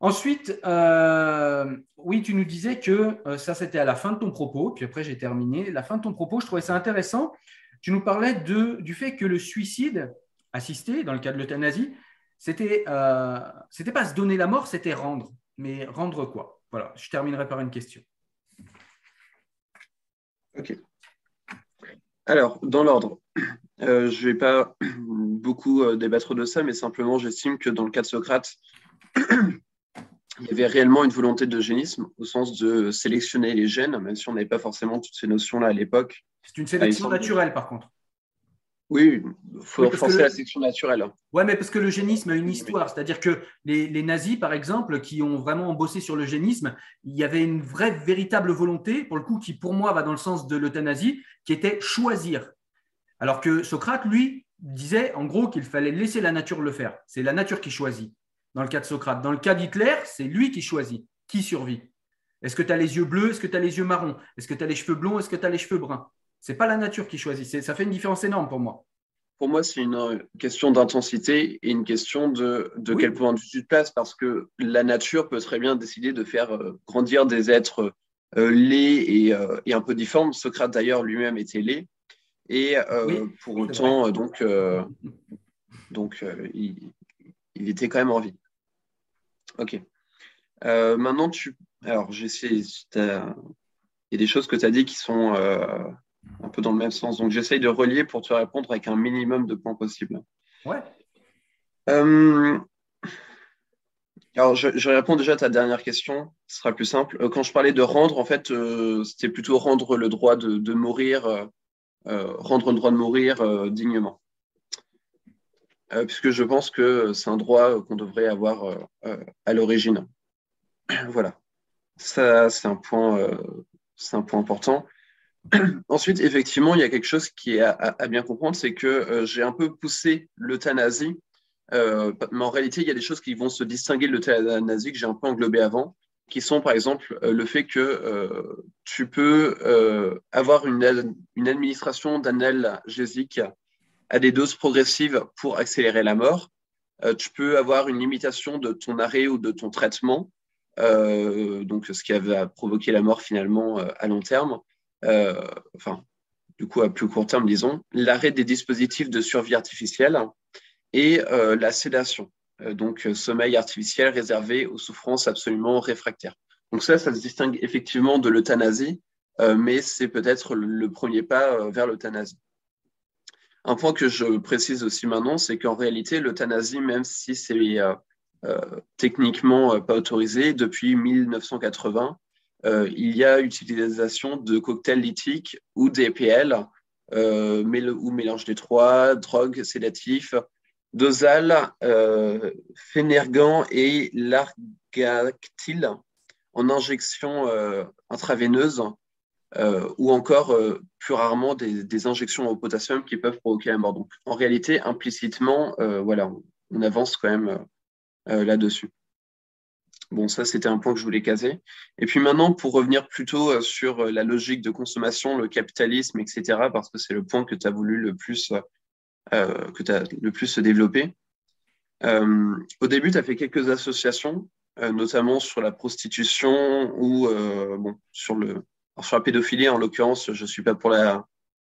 Ensuite, euh, oui, tu nous disais que euh, ça, c'était à la fin de ton propos, puis après j'ai terminé. La fin de ton propos, je trouvais ça intéressant. Tu nous parlais de, du fait que le suicide assisté, dans le cas de l'euthanasie, c'était euh, c'était pas se donner la mort, c'était rendre. Mais rendre quoi? Voilà, je terminerai par une question. Ok. Alors, dans l'ordre, euh, je ne vais pas beaucoup débattre de ça, mais simplement, j'estime que dans le cas de Socrate, il y avait réellement une volonté d'eugénisme au sens de sélectionner les gènes, même si on n'avait pas forcément toutes ces notions-là à l'époque. C'est une sélection naturelle, par contre. Oui, il faut renforcer la sélection naturelle. Oui, mais parce que l'eugénisme a une histoire. C'est-à-dire que les, nazis, par exemple, qui ont vraiment bossé sur l'eugénisme, il y avait une vraie, véritable volonté, pour le coup, qui pour moi va dans le sens de l'euthanasie, qui était choisir. Alors que Socrate, lui, disait en gros qu'il fallait laisser la nature le faire. C'est la nature qui choisit, dans le cas de Socrate. Dans le cas d'Hitler, c'est lui qui choisit, qui survit. Est-ce que tu as les yeux bleus? Est-ce que tu as les yeux marrons? Est-ce que tu as les cheveux blonds? Est-ce que tu as les cheveux bruns? C'est pas la nature qui choisit. Ça fait une différence énorme pour moi. Pour moi, c'est une question d'intensité et une question de, de quel point de vue tu te places, parce que la nature peut très bien décider de faire euh, grandir des êtres euh, laids euh, et, un peu difformes. Socrate, d'ailleurs, lui-même était laid. Et pour autant, donc, donc il, il, était quand même en vie. Ok. maintenant, tu. Alors, j'essaie. Il y a des choses que tu as dit qui sont un peu dans le même sens. Donc, j'essaye de relier pour te répondre avec un minimum de points possible. Ouais. Euh, alors, je, je, réponds déjà à ta dernière question. Ce sera plus simple. Euh, quand je parlais de rendre, en fait, euh, c'était plutôt rendre le droit de, mourir, rendre le droit de mourir dignement. Puisque je pense que c'est un droit qu'on devrait avoir à l'origine. voilà. Ça, c'est un un point important. Ensuite, effectivement, il y a quelque chose qui est à, bien comprendre, c'est que euh, j'ai un peu poussé l'euthanasie, euh, mais en réalité, il y a des choses qui vont se distinguer de l'euthanasie que j'ai un peu englobé avant, qui sont par exemple euh, le fait que tu peux avoir une, une administration d'analgésique à des doses progressives pour accélérer la mort. tu peux avoir une limitation de ton arrêt ou de ton traitement, donc ce qui va provoquer la mort finalement à long terme. Euh, enfin, du coup à plus court terme, disons, l'arrêt des dispositifs de survie artificielle et euh, la sédation, euh, donc sommeil artificiel réservé aux souffrances absolument réfractaires. Donc ça, ça se distingue effectivement de l'euthanasie, mais c'est peut-être le premier pas vers l'euthanasie. Un point que je précise aussi maintenant, c'est qu'en réalité, l'euthanasie, même si c'est techniquement pas autorisé, depuis 1980, euh, il y a utilisation de cocktails lithiques ou d'EPL ou mélange des trois, drogue, sédatif, dosal, Fénergan et Largactyle en injection intraveineuse ou encore plus rarement des, injections au potassium qui peuvent provoquer la mort. Donc en réalité, implicitement, voilà, on avance quand même là-dessus. Bon, ça, c'était un point que je voulais caser. Et puis maintenant, pour revenir plutôt euh, sur euh, la logique de consommation, le capitalisme, etc., parce que c'est le point que tu as voulu le plus, euh, que as le plus développer. au début, tu as fait quelques associations, notamment sur la prostitution ou bon, sur, le, sur la pédophilie, en l'occurrence, je ne suis pas pour la,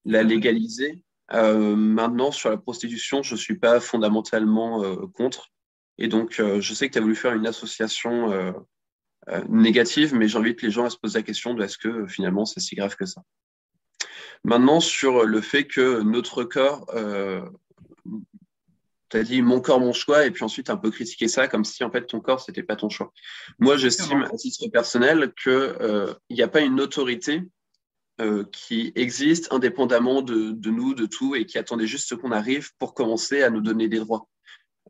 la légaliser. maintenant, sur la prostitution, je ne suis pas fondamentalement contre. Et donc, euh, je sais que tu as voulu faire une association euh, euh, négative, mais j'invite les gens à se poser la question de est-ce que finalement c'est si grave que ça. Maintenant, sur le fait que notre corps, tu as dit mon corps, mon choix, et puis ensuite un peu critiquer ça comme si en fait ton corps, c'était pas ton choix. Moi, j'estime à titre personnel qu'il n'y a pas une autorité qui existe indépendamment de, de, nous, de tout, et qui attendait juste qu'on arrive pour commencer à nous donner des droits.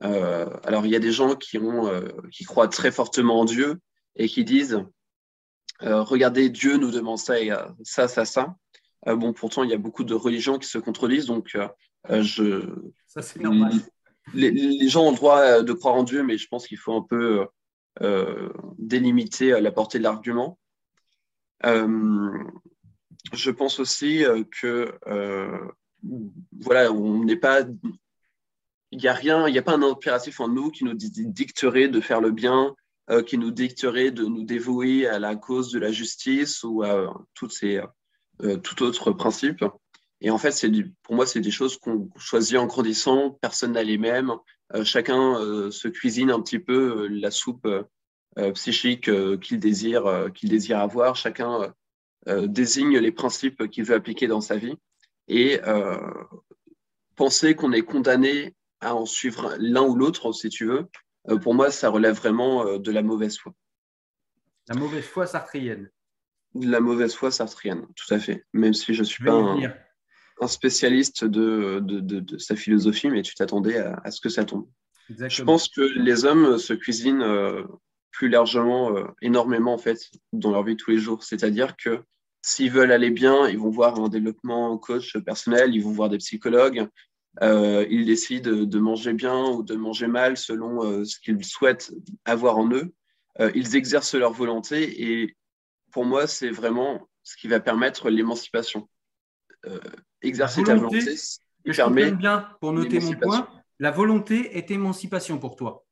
Euh, alors, il y a des gens qui, ont, euh, qui croient très fortement en Dieu et qui disent euh, Regardez, Dieu nous demande ça et ça, ça, ça. bon, pourtant, il y a beaucoup de religions qui se contredisent, donc je. Ça, c'est normal. Les, gens ont le droit de croire en Dieu, mais je pense qu'il faut un peu délimiter la portée de l'argument. je pense aussi que voilà, il n'y a rien, il n'y a pas un impératif en nous qui nous dicterait de faire le bien, euh, qui nous dicterait de nous dévouer à la cause de la justice ou à euh, tout autre principe. Et en fait, c'est pour moi, c'est des choses qu'on choisit en grandissant. Personne n'a les mêmes. Euh, chacun se cuisine un petit peu la soupe psychique qu'il désire, qu'il désire avoir. Chacun désigne les principes qu'il veut appliquer dans sa vie. Et penser qu'on est condamné à en suivre l'un ou l'autre, si tu veux, euh, pour moi, ça relève vraiment euh, de la mauvaise foi. La mauvaise foi sartrienne. La mauvaise foi sartrienne, tout à fait. Même si je ne suis pas un, spécialiste de, de, sa philosophie, mais tu t'attendais à, ce que ça tombe. Je pense que les hommes se cuisinent euh, plus largement, énormément en fait, dans leur vie tous les jours. C'est-à-dire que s'ils veulent aller bien, ils vont voir un développement coach personnel, ils vont voir des psychologues, euh, ils décident de manger bien ou de manger mal selon euh, ce qu'ils souhaitent avoir en eux. Euh, ils exercent leur volonté et pour moi, c'est vraiment ce qui va permettre l'émancipation. Exercer ta volonté, que je permet bien pour noter mon point. La volonté est émancipation pour toi.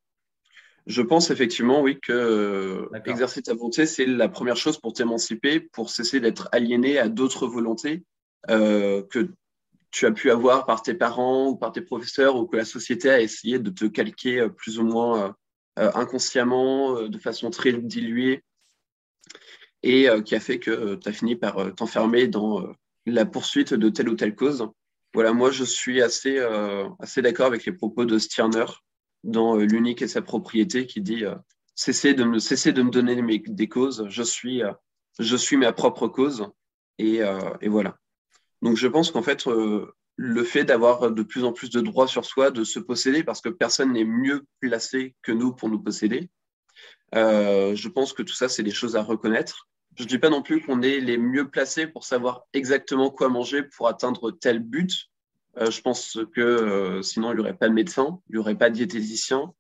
Je pense effectivement, oui, que exercer ta volonté, c'est la première chose pour t'émanciper, pour cesser d'être aliéné à d'autres volontés que tu as pu avoir par tes parents ou par tes professeurs ou que la société a essayé de te calquer euh, plus ou moins euh, euh, inconsciemment, de façon très diluée, et qui a fait que tu as fini par t'enfermer dans la poursuite de telle ou telle cause. Voilà, moi je suis assez, assez d'accord avec les propos de Stirner dans L'unique et sa propriété qui dit cessez, de me, cessez de me donner des causes, je suis, je suis ma propre cause. Et, et voilà. Donc je pense qu'en fait, euh, le fait d'avoir de plus en plus de droits sur soi, de se posséder, parce que personne n'est mieux placé que nous pour nous posséder, euh, je pense que tout ça, c'est des choses à reconnaître. Je ne dis pas non plus qu'on est les mieux placés pour savoir exactement quoi manger pour atteindre tel but. Euh, je pense que sinon, il n'y aurait pas de médecin, il n'y aurait pas de diététicien,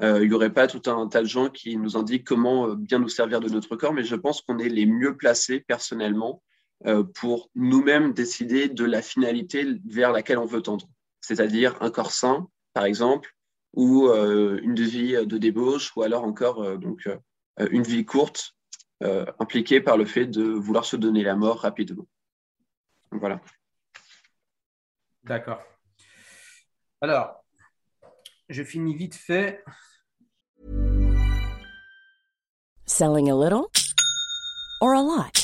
il n'y aurait pas tout un tas de gens qui nous indiquent comment bien nous servir de notre corps, mais je pense qu'on est les mieux placés personnellement euh, pour nous-mêmes décider de la finalité vers laquelle on veut tendre. C'est-à-dire un corps sain, par exemple, ou euh, une vie de débauche, ou alors encore euh, donc, une vie courte impliquée par le fait de vouloir se donner la mort rapidement. Voilà. D'accord. Alors, je finis vite fait. Selling a little or a lot?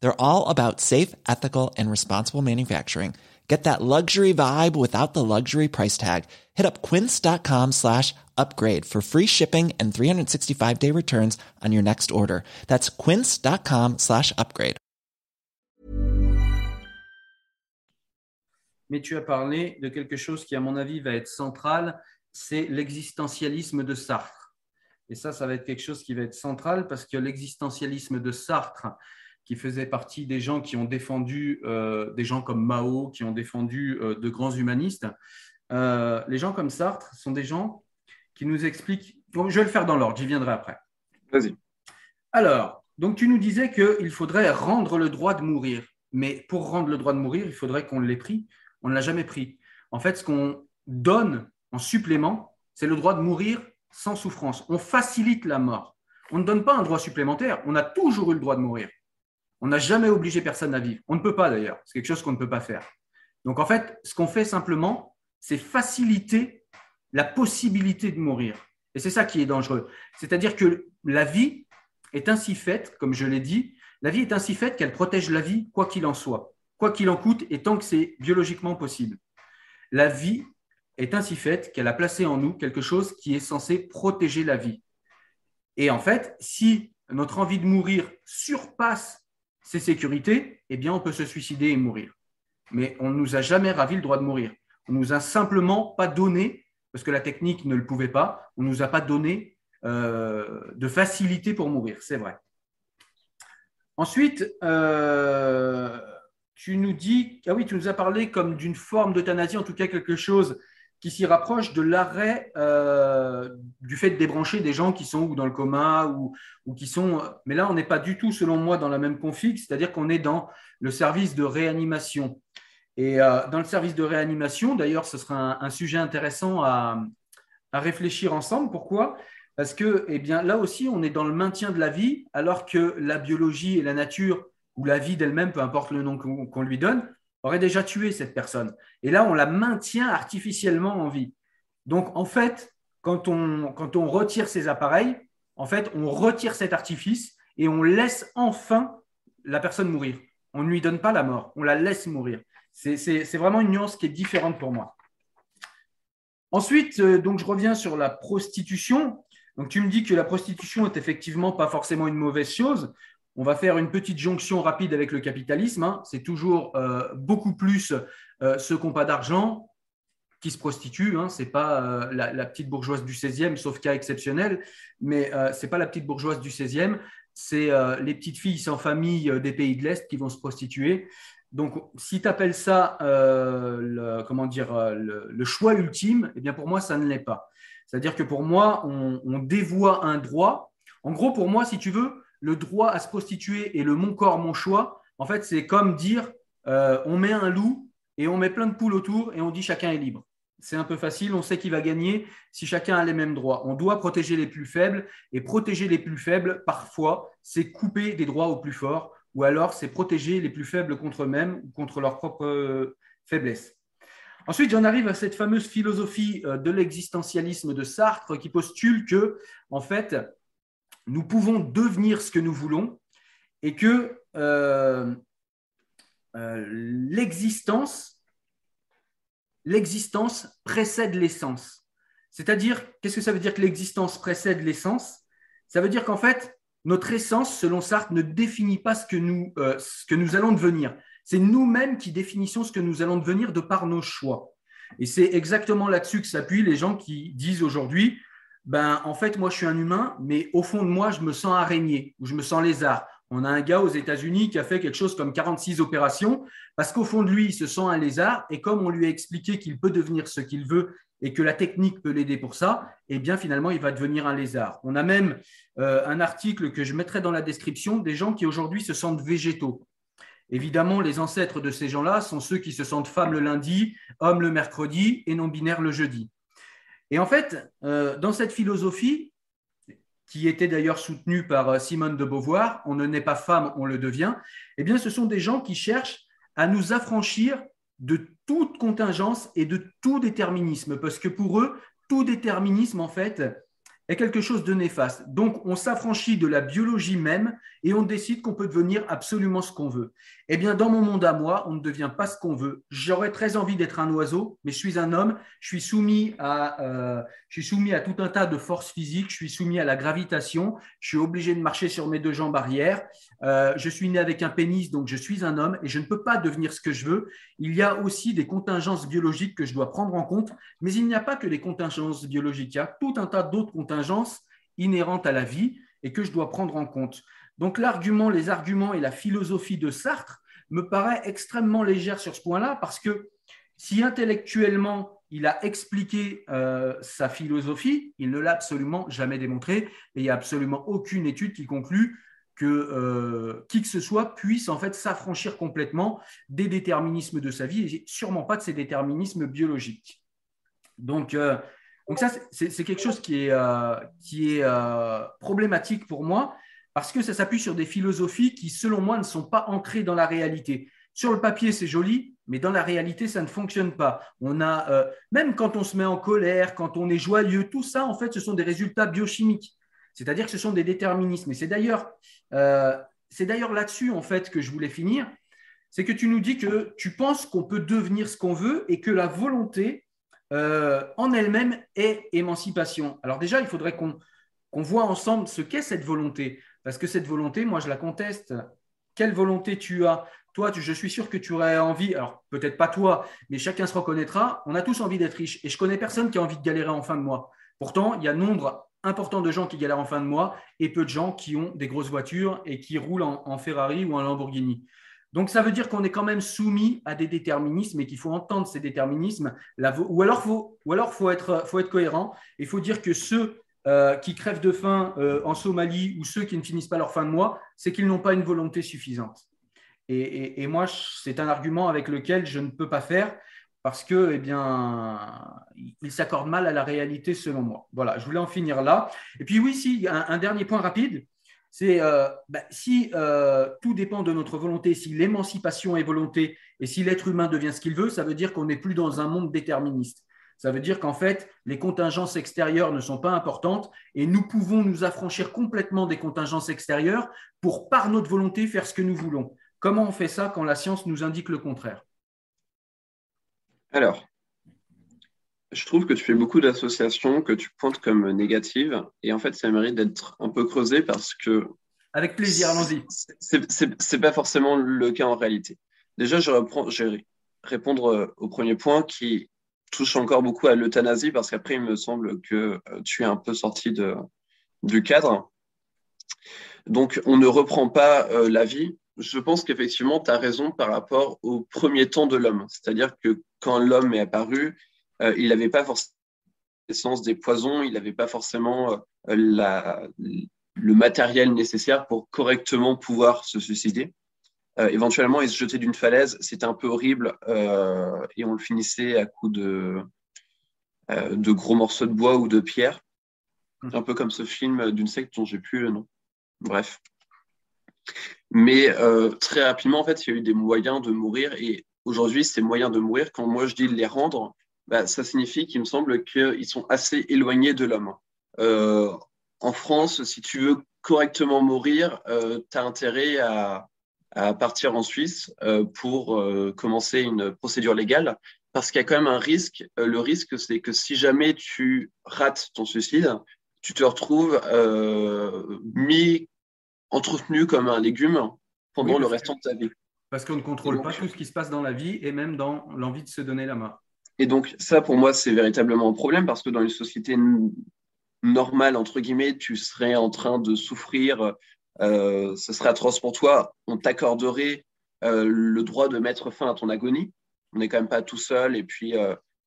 They're all about safe, ethical, and responsible manufacturing. Get that luxury vibe without the luxury price tag. Hit up quince.com slash upgrade for free shipping and 365-day returns on your next order. That's quince.com slash upgrade. Mais tu as parlé de quelque chose qui, à mon avis, va être central, c'est l'existentialisme de Sartre. Et ça, ça va être quelque chose qui va être central parce que l'existentialisme de Sartre, qui faisait partie des gens qui ont défendu euh, des gens comme Mao, qui ont défendu euh, de grands humanistes. Euh, les gens comme Sartre sont des gens qui nous expliquent. Bon, je vais le faire dans l'ordre, j'y viendrai après. Vas-y. Alors, donc tu nous disais qu'il faudrait rendre le droit de mourir. Mais pour rendre le droit de mourir, il faudrait qu'on l'ait pris. On ne l'a jamais pris. En fait, ce qu'on donne en supplément, c'est le droit de mourir sans souffrance. On facilite la mort. On ne donne pas un droit supplémentaire. On a toujours eu le droit de mourir. On n'a jamais obligé personne à vivre. On ne peut pas d'ailleurs. C'est quelque chose qu'on ne peut pas faire. Donc en fait, ce qu'on fait simplement, c'est faciliter la possibilité de mourir. Et c'est ça qui est dangereux. C'est-à-dire que la vie est ainsi faite, comme je l'ai dit, la vie est ainsi faite qu'elle protège la vie quoi qu'il en soit, quoi qu'il en coûte et tant que c'est biologiquement possible. La vie est ainsi faite qu'elle a placé en nous quelque chose qui est censé protéger la vie. Et en fait, si notre envie de mourir surpasse ses sécurités, eh bien, on peut se suicider et mourir. Mais on ne nous a jamais ravi le droit de mourir. On ne nous a simplement pas donné, parce que la technique ne le pouvait pas, on ne nous a pas donné euh, de facilité pour mourir, c'est vrai. Ensuite, euh, tu nous dis, ah oui, tu nous as parlé comme d'une forme d'euthanasie, en tout cas quelque chose qui s'y rapproche de l'arrêt euh, du fait de débrancher des gens qui sont ou dans le coma ou, ou qui sont. Mais là, on n'est pas du tout, selon moi, dans la même config, c'est-à-dire qu'on est dans le service de réanimation. Et euh, dans le service de réanimation, d'ailleurs, ce sera un, un sujet intéressant à, à, réfléchir ensemble. Pourquoi? Parce que, eh bien, là aussi, on est dans le maintien de la vie, alors que la biologie et la nature, ou la vie d'elle-même, peu importe le nom qu'on lui donne, aurait déjà tué cette personne. Et là, on la maintient artificiellement en vie. Donc, en fait, quand on, quand on retire ces appareils, en fait, on retire cet artifice et on laisse enfin la personne mourir. On ne lui donne pas la mort, on la laisse mourir. C'est vraiment une nuance qui est différente pour moi. Ensuite, euh, donc, je reviens sur la prostitution. Donc, tu me dis que la prostitution est effectivement pas forcément une mauvaise chose. On va faire une petite jonction rapide avec le capitalisme. Hein. C'est toujours euh, beaucoup plus euh, ceux qui n'ont pas d'argent qui se prostituent. Hein. Ce n'est pas euh, la, la, petite bourgeoise du 16e, sauf cas exceptionnel, mais euh, ce n'est pas la petite bourgeoise du 16e, c'est euh, les petites filles sans famille des pays de l'Est qui vont se prostituer. Donc, si tu appelles ça le, comment dire, le, choix ultime, eh bien pour moi, ça ne l'est pas. C'est-à-dire que pour moi, on, on dévoie un droit. En gros, pour moi, si tu veux, le droit à se prostituer et le mon corps, mon choix, en fait, c'est comme dire euh, on met un loup et on met plein de poules autour et on dit chacun est libre. C'est un peu facile, on sait qui va gagner si chacun a les mêmes droits. On doit protéger les plus faibles et protéger les plus faibles, parfois, c'est couper des droits aux plus forts ou alors c'est protéger les plus faibles contre eux-mêmes ou contre leur propre euh, faiblesse. Ensuite, j'en arrive à cette fameuse philosophie euh, de l'existentialisme de Sartre qui postule que, en fait, nous pouvons devenir ce que nous voulons et que euh, euh, l'existence, l'existence précède l'essence. C'est-à-dire, qu'est-ce que ça veut dire que l'existence précède l'essence? Ça veut dire qu'en fait, notre essence, selon Sartre, ne définit pas ce que nous, euh, ce que nous allons devenir. C'est nous-mêmes qui définissons ce que nous allons devenir de par nos choix. Et c'est exactement là-dessus que s'appuient les gens qui disent aujourd'hui ben, en fait, moi, je suis un humain, mais au fond de moi, je me sens araignée, ou je me sens lézard, On a un gars aux États-Unis qui a fait quelque chose comme 46 opérations parce qu'au fond de lui, il se sent un lézard et comme on lui a expliqué qu'il peut devenir ce qu'il veut et que la technique peut l'aider pour ça, eh bien finalement, il va devenir un lézard. On a même euh, un article que je mettrai dans la description des gens qui aujourd'hui se sentent végétaux. Évidemment, les ancêtres de ces gens-là sont ceux qui se sentent femmes le lundi, hommes le mercredi et non binaires le jeudi. Et en fait, euh, dans cette philosophie, qui était d'ailleurs soutenue par euh, Simone de Beauvoir, on ne naît pas femme, on le devient, eh bien, ce sont des gens qui cherchent à nous affranchir de toute contingence et de tout déterminisme, parce que pour eux, tout déterminisme, en fait, est quelque chose de néfaste. Donc, on s'affranchit de la biologie même et on décide qu'on peut devenir absolument ce qu'on veut. Eh bien, dans mon monde à moi, on ne devient pas ce qu'on veut. J'aurais très envie d'être un oiseau, mais je suis un homme. Je suis soumis à, euh, je suis soumis à tout un tas de forces physiques. Je suis soumis à la gravitation. Je suis obligé de marcher sur mes deux jambes arrière. Euh, je suis né avec un pénis, donc je suis un homme et je ne peux pas devenir ce que je veux. Il y a aussi des contingences biologiques que je dois prendre en compte, mais il n'y a pas que les contingences biologiques. Il y a tout un tas d'autres contingences inhérentes à la vie et que je dois prendre en compte. Donc l'argument, les arguments et la philosophie de Sartre me paraît extrêmement légère sur ce point-là parce que si intellectuellement il a expliqué euh, sa philosophie, il ne l'a absolument jamais démontré et il n'y a absolument aucune étude qui conclut que euh, qui que ce soit puisse en fait s'affranchir complètement des déterminismes de sa vie et sûrement pas de ses déterminismes biologiques. Donc, euh, donc ça, c'est quelque chose qui est, qui est problématique pour moi parce que ça s'appuie sur des philosophies qui, selon moi, ne sont pas ancrées dans la réalité. Sur le papier, c'est joli, mais dans la réalité, ça ne fonctionne pas. On a, euh, même quand on se met en colère, quand on est joyeux, tout ça, en fait, ce sont des résultats biochimiques. C'est-à-dire que ce sont des déterminismes. Et c'est d'ailleurs, euh, c'est d'ailleurs là-dessus, en fait, que je voulais finir. C'est que tu nous dis que tu penses qu'on peut devenir ce qu'on veut et que la volonté, euh, en elle-même, est émancipation. Alors déjà, il faudrait qu'on qu'on voit ensemble ce qu'est cette volonté. Parce que cette volonté, moi, je la conteste. Quelle volonté tu as? Toi, je suis sûr que tu aurais envie, alors peut-être pas toi, mais chacun se reconnaîtra, on a tous envie d'être riche. Et je connais personne qui a envie de galérer en fin de mois. Pourtant, il y a nombre important de gens qui galèrent en fin de mois et peu de gens qui ont des grosses voitures et qui roulent en, Ferrari ou en Lamborghini. Donc, ça veut dire qu'on est quand même soumis à des déterminismes et qu'il faut entendre ces déterminismes. ou alors, faut, ou alors faut, être, faut être cohérent. Il faut dire que ceux euh, qui crèvent de faim euh, en Somalie ou ceux qui ne finissent pas leur fin de mois, c'est qu'ils n'ont pas une volonté suffisante. Et, moi, c'est un argument avec lequel je ne peux pas faire parce que, eh bien, il s'accorde mal à la réalité selon moi. Voilà, je voulais en finir là. Et puis oui, si, un, dernier point rapide, c'est euh, bah, si tout dépend de notre volonté, si l'émancipation est volonté et si l'être humain devient ce qu'il veut, ça veut dire qu'on n'est plus dans un monde déterministe. Ça veut dire qu'en fait, les contingences extérieures ne sont pas importantes et nous pouvons nous affranchir complètement des contingences extérieures pour, par notre volonté, faire ce que nous voulons. Comment on fait ça quand la science nous indique le contraire? Alors, je trouve que tu fais beaucoup d'associations que tu pointes comme négatives et en fait, ça mérite d'être un peu creusé parce que. Avec plaisir, allons-y. C'est pas forcément le cas en réalité. Déjà, je, reprends, je vais répondre au premier point qui touche encore beaucoup à l'euthanasie parce qu'après, il me semble que euh, tu es un peu sorti de, du cadre. Donc, on ne reprend pas euh, la vie. Je pense qu'effectivement, tu as raison par rapport au premier temps de l'homme. C'est-à-dire que quand l'homme est apparu, euh, il n'avait pas forcément l'essence des poisons, il n'avait pas forcément la, le matériel nécessaire pour correctement pouvoir se suicider. Euh, éventuellement, il se jetait d'une falaise. C'était un peu horrible euh, et on le finissait à coups de, euh, de gros morceaux de bois ou de pierre. Mmh. Un peu comme ce film d'une secte dont j'ai plus le nom. Bref. Mais très rapidement, en fait, il y a eu des moyens de mourir. Et aujourd'hui, ces moyens de mourir, quand moi je dis les rendre, bah, ça signifie qu'il me semble qu'ils sont assez éloignés de l'homme. en France, si tu veux correctement mourir, tu as intérêt à, à partir en Suisse euh, pour euh, commencer une procédure légale parce qu'il y a quand même un risque. Euh, le risque, c'est que si jamais tu rates ton suicide, tu te retrouves mis, entretenu comme un légume pendant le restant de ta vie. Parce qu'on ne contrôle pas tout ce qui se passe dans la vie et même dans l'envie de se donner la mort. Et donc, ça, pour moi, c'est véritablement un problème parce que dans une société normale, entre guillemets, tu serais en train de souffrir ce serait atroce pour toi, on t'accorderait le droit de mettre fin à ton agonie. On n'est quand même pas tout seul et puis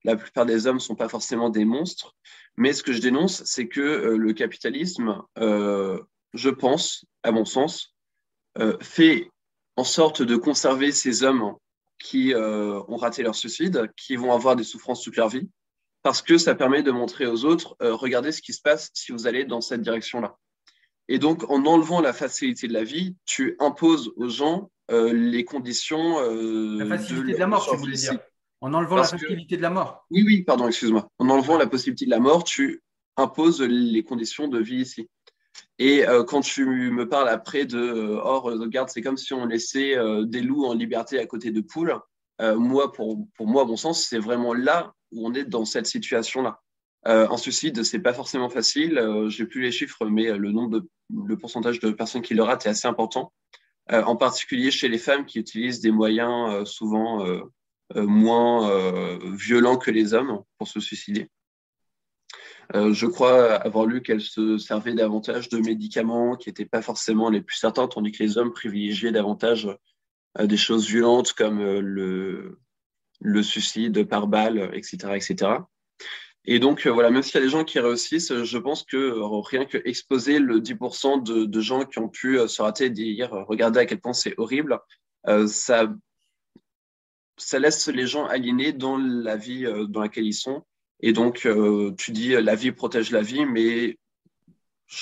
la plupart des hommes ne sont pas forcément des monstres. Mais ce que je dénonce, c'est que le capitalisme, je pense, à mon sens, fait en sorte de conserver ces hommes qui ont raté leur suicide, qui vont avoir des souffrances toute leur vie, parce que ça permet de montrer aux autres, euh, regardez ce qui se passe si vous allez dans cette direction-là. Et donc, en enlevant la facilité de la vie, tu imposes aux gens euh, les conditions. Euh, la facilité de, la mort, voulais dire. En enlevant la facilité de la mort. Oui, oui, pardon, excuse-moi. En enlevant la possibilité de la mort, tu imposes les conditions de vie ici. Et quand tu me parles après de oh, regarde, c'est comme si on laissait des loups en liberté à côté de poules. moi, pour, moi, à mon sens, c'est vraiment là où on est dans cette situation-là. Euh, un suicide, c'est pas forcément facile. Euh, J'ai plus les chiffres, mais le nombre le pourcentage de personnes qui le ratent est assez important. Euh, en particulier chez les femmes qui utilisent des moyens euh, souvent euh, moins violents que les hommes pour se suicider. Je crois avoir lu qu'elles se servaient davantage de médicaments qui n'étaient pas forcément les plus certains, tandis que les hommes privilégiaient davantage des choses violentes comme le, le suicide par balle, etc., etc. Et donc, euh, voilà, même s'il y a des gens qui réussissent, je pense que euh, rien que exposer le 10% de, gens qui ont pu euh, se rater et dire regardez à quel point c'est horrible, ça, ça laisse les gens aliénés dans la vie dans laquelle ils sont. Et donc, tu dis la vie protège la vie, mais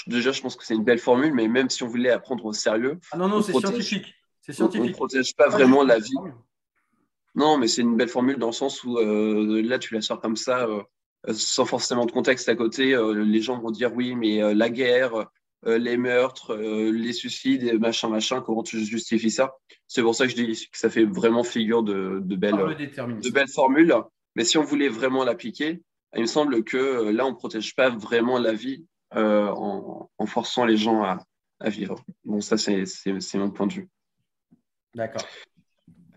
déjà, je pense que c'est une belle formule, mais même si on voulait apprendre au sérieux. Ah non, non, c'est scientifique. C'est scientifique. On ne protège pas vraiment la vie. Non, mais c'est une belle formule dans le sens où euh, là, tu la sors comme ça, euh, sans forcément de contexte à côté. Euh, les gens vont dire oui, mais la guerre, les meurtres, les suicides, machin, machin, comment tu justifies ça? C'est pour ça que je dis que ça fait vraiment figure de, de belles, de belles formules. Mais si on voulait vraiment l'appliquer, il me semble que là, on ne protège pas vraiment la vie en, en, forçant les gens à, à vivre. Bon, ça, c'est mon point de vue. D'accord.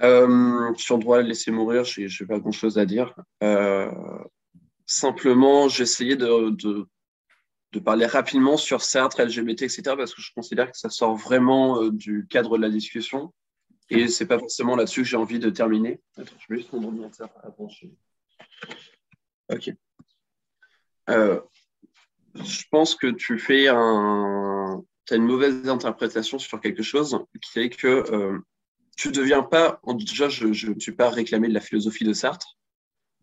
Euh, sur le droit de laisser mourir, je n'ai pas grand-chose à dire. Euh, simplement, j'essayais de, de, de, parler rapidement sur Sartre, LGBT, etc., parce que je considère que ça sort vraiment euh, du cadre de la discussion. Et c'est pas forcément là-dessus que j'ai envie de terminer. Attends, je vais juste mon ordinateur avant. Ok. Euh, je pense que tu fais un, as une mauvaise interprétation sur quelque chose qui est que euh, tu ne deviens pas, déjà, je ne suis pas réclamé de la philosophie de Sartre.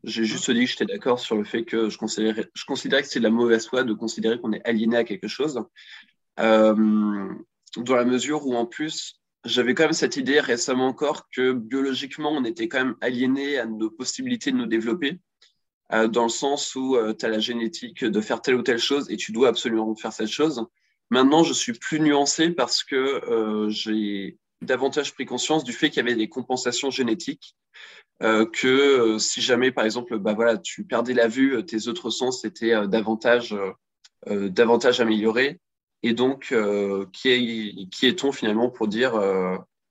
J'ai juste dit que j'étais d'accord sur le fait que je considérais, je considérais que c'est de la mauvaise foi de considérer qu'on est aliéné à quelque chose. Euh, dans la mesure où, en plus, j'avais quand même cette idée récemment encore que biologiquement, on était quand même aliéné à nos possibilités de nous développer, dans le sens où euh, tu as la génétique de faire telle ou telle chose et tu dois absolument faire cette chose. Maintenant, je suis plus nuancé parce que euh, j'ai davantage pris conscience du fait qu'il y avait des compensations génétiques, euh, que euh, si jamais, par exemple, bah voilà, tu perdais la vue, euh, tes autres sens étaient euh, davantage, euh, davantage améliorés. Et donc, qui, est, qui est-on finalement pour dire,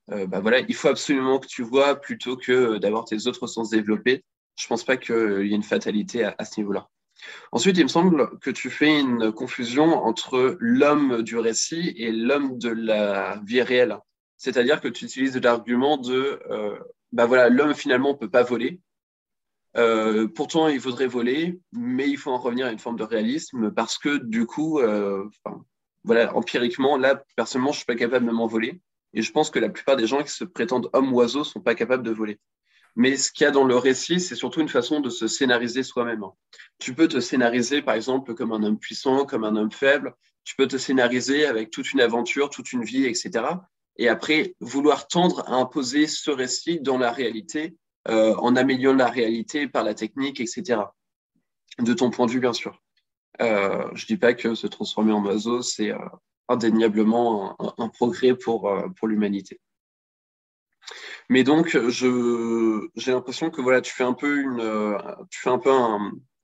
bah voilà, il faut absolument que tu vois plutôt que d'avoir tes autres sens développés. Je pense pas qu'il y ait une fatalité à, ce niveau-là. Ensuite, il me semble que tu fais une confusion entre l'homme du récit et l'homme de la vie réelle. C'est-à-dire que tu utilises l'argument de, euh, bah voilà, l'homme finalement ne peut pas voler. Euh, pourtant, il faudrait voler, mais il faut en revenir à une forme de réalisme parce que du coup, euh, voilà, empiriquement, là, personnellement, je suis pas capable de m'envoler. Et je pense que la plupart des gens qui se prétendent hommes ou oiseaux sont pas capables de voler. Mais ce qu'il y a dans le récit, c'est surtout une façon de se scénariser soi-même. Tu peux te scénariser, par exemple, comme un homme puissant, comme un homme faible. Tu peux te scénariser avec toute une aventure, toute une vie, etc et après vouloir tendre à imposer ce récit dans la réalité, euh, en améliorant la réalité par la technique, etc. De ton point de vue, bien sûr. Euh, je dis pas que se transformer en oiseau, c'est euh, indéniablement un, un, progrès pour, pour l'humanité. Mais donc, j'ai l'impression que voilà, tu fais un peu, euh,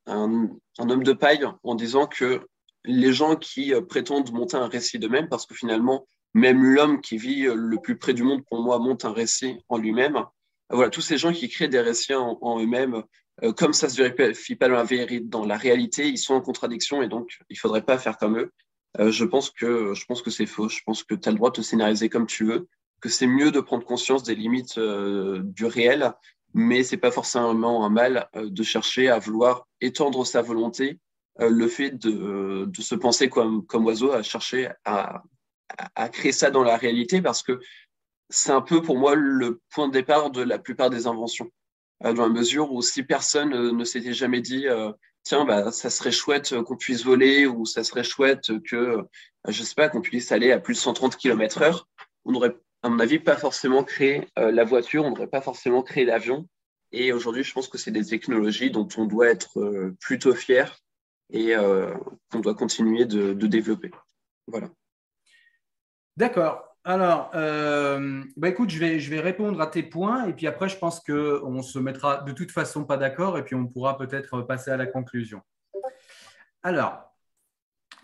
un, homme de paille en disant que les gens qui prétendent monter un récit d'eux-mêmes, parce que finalement, même l'homme qui vit euh, le plus près du monde, pour moi, monte un récit en lui-même. Voilà, tous ces gens qui créent des récits en, eux-mêmes, euh, comme ça se vérifie pas dans la, dans la réalité, ils sont en contradiction et donc il faudrait pas faire comme eux. je pense que je pense que c'est faux. Je pense que tu as le droit de te scénariser comme tu veux, que c'est mieux de prendre conscience des limites du réel, mais c'est pas forcément un mal de chercher à vouloir étendre sa volonté. le fait de, se penser comme, comme oiseau, à chercher à, créer ça dans la réalité, parce que c'est un peu pour moi le point de départ de la plupart des inventions. dans la mesure où si personne ne s'était jamais dit tiens, bah, ça serait chouette qu'on puisse voler ou ça serait chouette que, je sais pas, qu'on puisse aller à plus de 130 km heure, on n'aurait, à mon avis, pas forcément créé euh, la voiture, on n'aurait pas forcément créé l'avion. Et aujourd'hui, je pense que c'est des technologies dont on doit être euh, plutôt fier et euh, qu'on doit continuer de, développer. Voilà. D'accord. Alors, bah écoute, je vais, je vais répondre à tes points et puis après, je pense qu'on se mettra de toute façon pas d'accord et puis on pourra peut-être passer à la conclusion. Alors,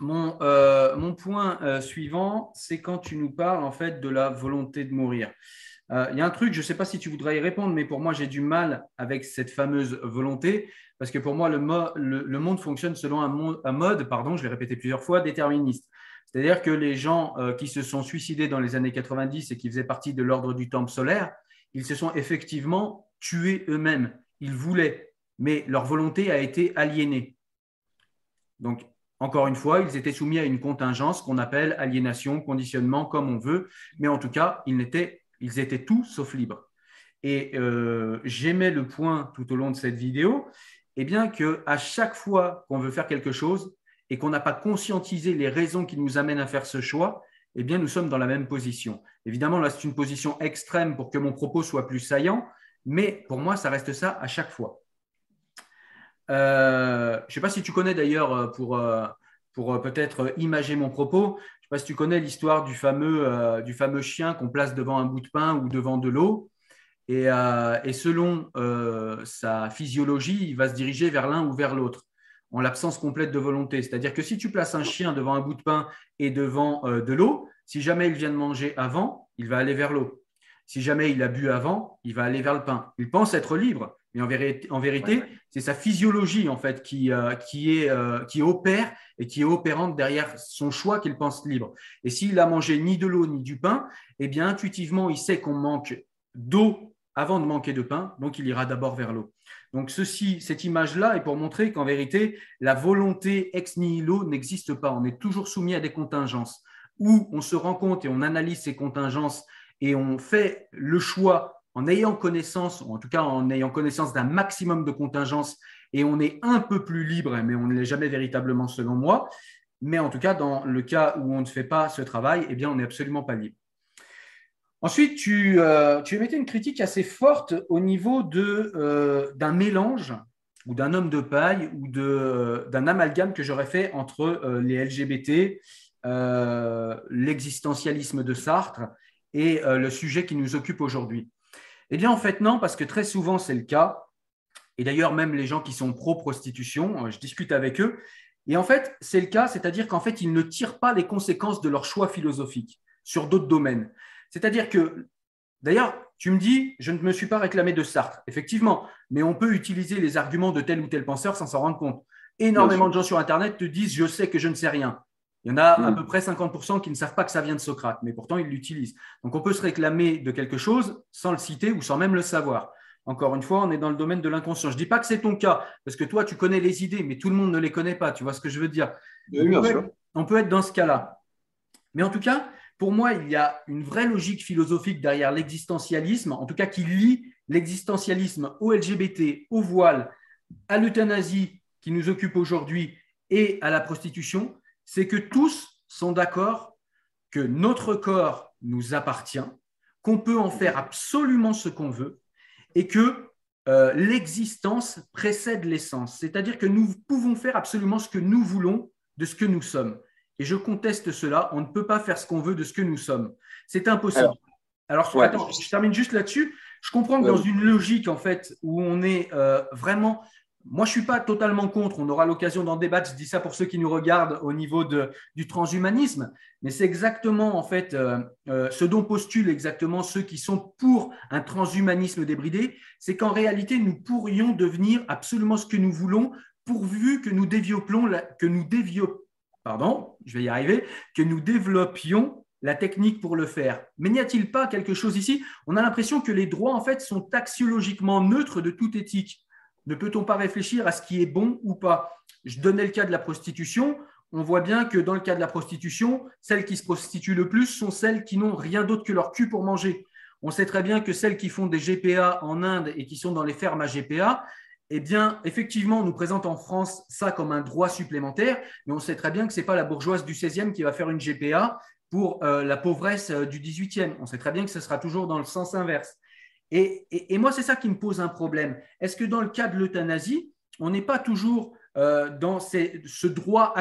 mon, euh, mon point euh, suivant, c'est quand tu nous parles en fait de la volonté de mourir. Il y a un truc, je ne sais pas si tu voudrais y répondre, mais pour moi, j'ai du mal avec cette fameuse volonté parce que pour moi, le, monde fonctionne selon un, un mode, pardon, je l'ai répété plusieurs fois, déterministe. C'est-à-dire que les gens euh, qui se sont suicidés dans les années 90 et qui faisaient partie de l'ordre du temple solaire, ils se sont effectivement tués eux-mêmes. Ils voulaient, mais leur volonté a été aliénée. Donc, encore une fois, ils étaient soumis à une contingence qu'on appelle aliénation, conditionnement, comme on veut, mais en tout cas, ils étaient, tout sauf libres. Et euh, j'aimais le point tout au long de cette vidéo, eh bien que à chaque fois qu'on veut faire quelque chose, et qu'on n'a pas conscientisé les raisons qui nous amènent à faire ce choix, eh bien, nous sommes dans la même position. Évidemment, là, c'est une position extrême pour que mon propos soit plus saillant, mais pour moi, ça reste ça à chaque fois. Euh, je ne sais pas si tu connais d'ailleurs, euh, pour, euh, pour peut-être imager mon propos, je ne sais pas si tu connais l'histoire du fameux, chien qu'on place devant un bout de pain ou devant de l'eau. Et, et, selon sa physiologie, il va se diriger vers l'un ou vers l'autre en l'absence complète de volonté. C'est-à-dire que si tu places un chien devant un bout de pain et devant de l'eau, si jamais il vient de manger avant, il va aller vers l'eau. Si jamais il a bu avant, il va aller vers le pain. Il pense être libre, mais en vérité, en vérité c'est sa physiologie en fait qui, euh, qui, est, euh, qui opère et qui est opérante derrière son choix qu'il pense libre. Et s'il a mangé ni de l'eau ni du pain, eh bien intuitivement, il sait qu'on manque d'eau avant de manquer de pain, donc il ira d'abord vers l'eau. Donc ceci, cette image-là est pour montrer qu'en vérité, la volonté ex nihilo n'existe pas. On est toujours soumis à des contingences où on se rend compte et on analyse ces contingences et on fait le choix en ayant connaissance, ou en tout cas en ayant connaissance d'un maximum de contingences, et on est un peu plus libre, mais on ne l'est jamais véritablement selon moi. Mais en tout cas, dans le cas où on ne fait pas ce travail, eh bien, on n'est absolument pas libre. Ensuite, tu, euh, émettais une critique assez forte au niveau euh, d'un mélange ou d'un homme de paille ou d'un amalgame que j'aurais fait entre euh, les LGBT, l'existentialisme de Sartre et le sujet qui nous occupe aujourd'hui. Eh bien, en fait, non, parce que très souvent, c'est le cas. Et d'ailleurs, même les gens qui sont pro-prostitution, je discute avec eux. Et en fait, c'est le cas, c'est-à-dire qu'en fait, ils ne tirent pas les conséquences de leur choix philosophique sur d'autres domaines. C'est-à-dire que, d'ailleurs, tu me dis, je ne me suis pas réclamé de Sartre. Effectivement, mais on peut utiliser les arguments de tel ou tel penseur sans s'en rendre compte. Énormément de gens sur Internet te disent, je sais que je ne sais rien. Il y en a à hmm. peu près 50% qui ne savent pas que ça vient de Socrate, mais pourtant ils l'utilisent. Donc on peut se réclamer de quelque chose sans le citer ou sans même le savoir. Encore une fois, on est dans le domaine de l'inconscient. Je ne dis pas que c'est ton cas, parce que toi, tu connais les idées, mais tout le monde ne les connaît pas. Tu vois ce que je veux dire on peut être dans ce cas-là. Mais en tout cas, pour moi, il y a une vraie logique philosophique derrière l'existentialisme, en tout cas qui lie l'existentialisme au LGBT, au voile, à l'euthanasie qui nous occupe aujourd'hui et à la prostitution, c'est que tous sont d'accord que notre corps nous appartient, qu'on peut en faire absolument ce qu'on veut et que euh, l'existence précède l'essence, c'est-à-dire que nous pouvons faire absolument ce que nous voulons de ce que nous sommes. Et je conteste cela. On ne peut pas faire ce qu'on veut de ce que nous sommes. C'est impossible. Alors, je termine juste là-dessus. Je comprends que dans une logique, en fait, où on est euh, vraiment. Moi, je ne suis pas totalement contre. On aura l'occasion d'en débattre. Je dis ça pour ceux qui nous regardent au niveau de, du transhumanisme. Mais c'est exactement, en fait, euh, euh, ce dont postulent exactement ceux qui sont pour un transhumanisme débridé. C'est qu'en réalité, nous pourrions devenir absolument ce que nous voulons pourvu que nous développons la, que nous pardon, je vais y arriver, que nous développions la technique pour le faire. Mais n'y a-t-il pas quelque chose ici? On a l'impression que les droits, en fait, sont axiologiquement neutres de toute éthique. Ne peut-on pas réfléchir à ce qui est bon ou pas? Je donnais le cas de la prostitution. On voit bien que dans le cas de la prostitution, celles qui se prostituent le plus sont celles qui n'ont rien d'autre que leur cul pour manger. On sait très bien que celles qui font des GPA en Inde et qui sont dans les fermes à GPA, eh bien, effectivement, on nous présente en France ça comme un droit supplémentaire, mais on sait très bien que ce n'est pas la bourgeoise du 16e qui va faire une GPA pour euh, la pauvresse euh, du 18e. On sait très bien que ce sera toujours dans le sens inverse. Et, moi, c'est ça qui me pose un problème. Est-ce que dans le cas de l'euthanasie, on n'est pas toujours euh, dans ce droit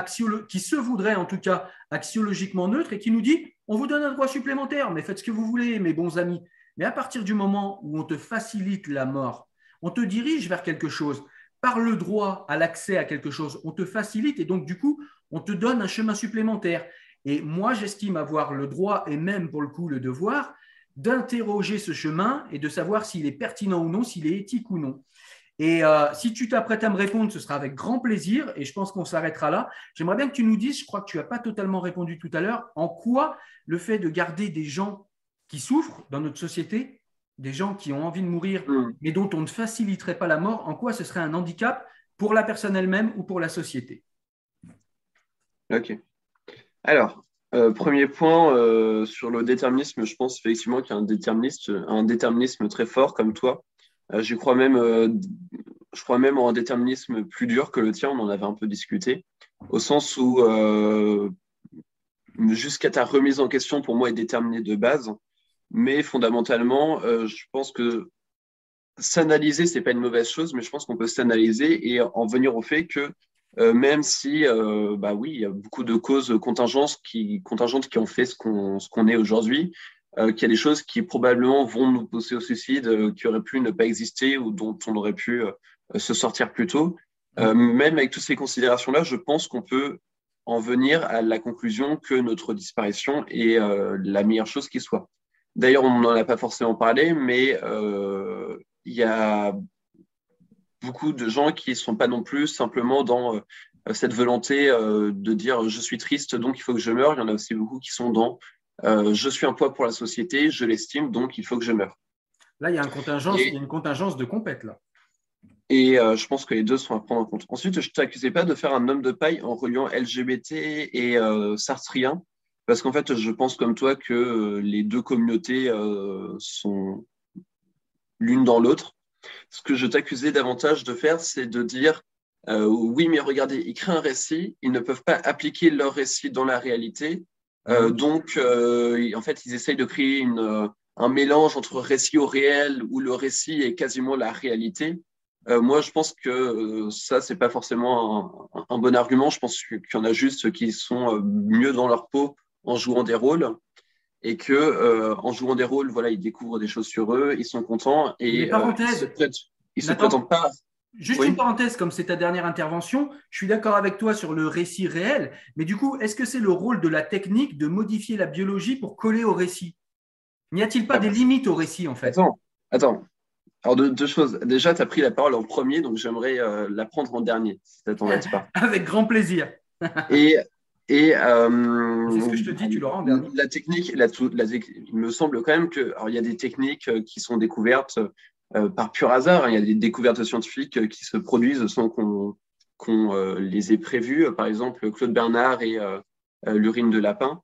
qui se voudrait en tout cas axiologiquement neutre et qui nous dit on vous donne un droit supplémentaire, mais faites ce que vous voulez, mes bons amis. Mais à partir du moment où on te facilite la mort, on te dirige vers quelque chose, par le droit à l'accès à quelque chose, on te facilite et donc du coup, on te donne un chemin supplémentaire. Et moi, j'estime avoir le droit et même pour le coup le devoir d'interroger ce chemin et de savoir s'il est pertinent ou non, s'il est éthique ou non. Et euh, si tu t'apprêtes à me répondre, ce sera avec grand plaisir et je pense qu'on s'arrêtera là. J'aimerais bien que tu nous dises, je crois que tu n'as pas totalement répondu tout à l'heure, en quoi le fait de garder des gens qui souffrent dans notre société, des gens qui ont envie de mourir, mm. mais dont on ne faciliterait pas la mort, en quoi ce serait un handicap pour la personne elle-même ou pour la société? Ok. Alors, euh, premier point euh, sur le déterminisme, je pense effectivement qu'il y a un déterminisme, un déterminisme très fort comme toi. Euh, je crois même, je crois même en un déterminisme plus dur que le tien. On en avait un peu discuté, au sens où jusqu'à ta remise en question, pour moi, est déterminé de base. Mais fondamentalement, je pense que s'analyser, c'est pas une mauvaise chose, mais je pense qu'on peut s'analyser et en venir au fait que euh, même si, euh, bah oui, il y a beaucoup de causes contingentes qui, contingentes qui ont fait ce qu'on ce qu'on est aujourd'hui, euh, qu'il y a des choses qui probablement vont nous pousser au suicide, euh, qui auraient pu ne pas exister ou dont on aurait pu se sortir plus tôt. même avec toutes ces considérations-là, je pense qu'on peut en venir à la conclusion que notre disparition est la meilleure chose qui soit. D'ailleurs, on n'en a pas forcément parlé, mais il y a beaucoup de gens qui ne sont pas non plus simplement dans euh, cette volonté euh, de dire je suis triste, donc il faut que je meure. Il y en a aussi beaucoup qui sont dans euh, je suis un poids pour la société, je l'estime, donc il faut que je meure. Là, il y a, un contingence, il y a une contingence de compète, là. Et je pense que les deux sont à prendre en compte. Ensuite, je ne t'accusais pas de faire un homme de paille en reliant LGBT et sartrien, parce qu'en fait, je pense comme toi que les deux communautés sont l'une dans l'autre. Ce que je t'accusais davantage de faire, c'est de dire euh, oui, mais regardez, ils créent un récit, ils ne peuvent pas appliquer leur récit dans la réalité. Euh, mhm. donc, euh, en fait, ils essayent de créer une, un mélange entre récit au réel où le récit est quasiment la réalité. moi, je pense que ça, c'est pas forcément un, un, bon argument. Je pense qu'il y en a juste qui sont mieux dans leur peau en jouant des rôles et que euh, en jouant des rôles, voilà, ils découvrent des choses sur eux, ils sont contents et euh, ils se, prétendent pas. Juste une parenthèse, comme c'est ta dernière intervention, je suis d'accord avec toi sur le récit réel, mais du coup, est-ce que c'est le rôle de la technique de modifier la biologie pour coller au récit? N'y a-t-il pas des limites au récit en fait? Attends, attends. Alors deux, choses. Déjà, tu as pris la parole en premier, donc j'aimerais euh, la prendre en dernier, si ça t'embête pas. avec grand plaisir. et et euh, c'est ce que je te dis, tu l'auras en dernier. La technique, la, il me semble quand même que, alors il y a des techniques euh, qui sont découvertes euh, par pur hasard. Hein. il y a des découvertes scientifiques qui se produisent sans qu'on les ait prévues. Par exemple, Claude Bernard et l'urine de lapin,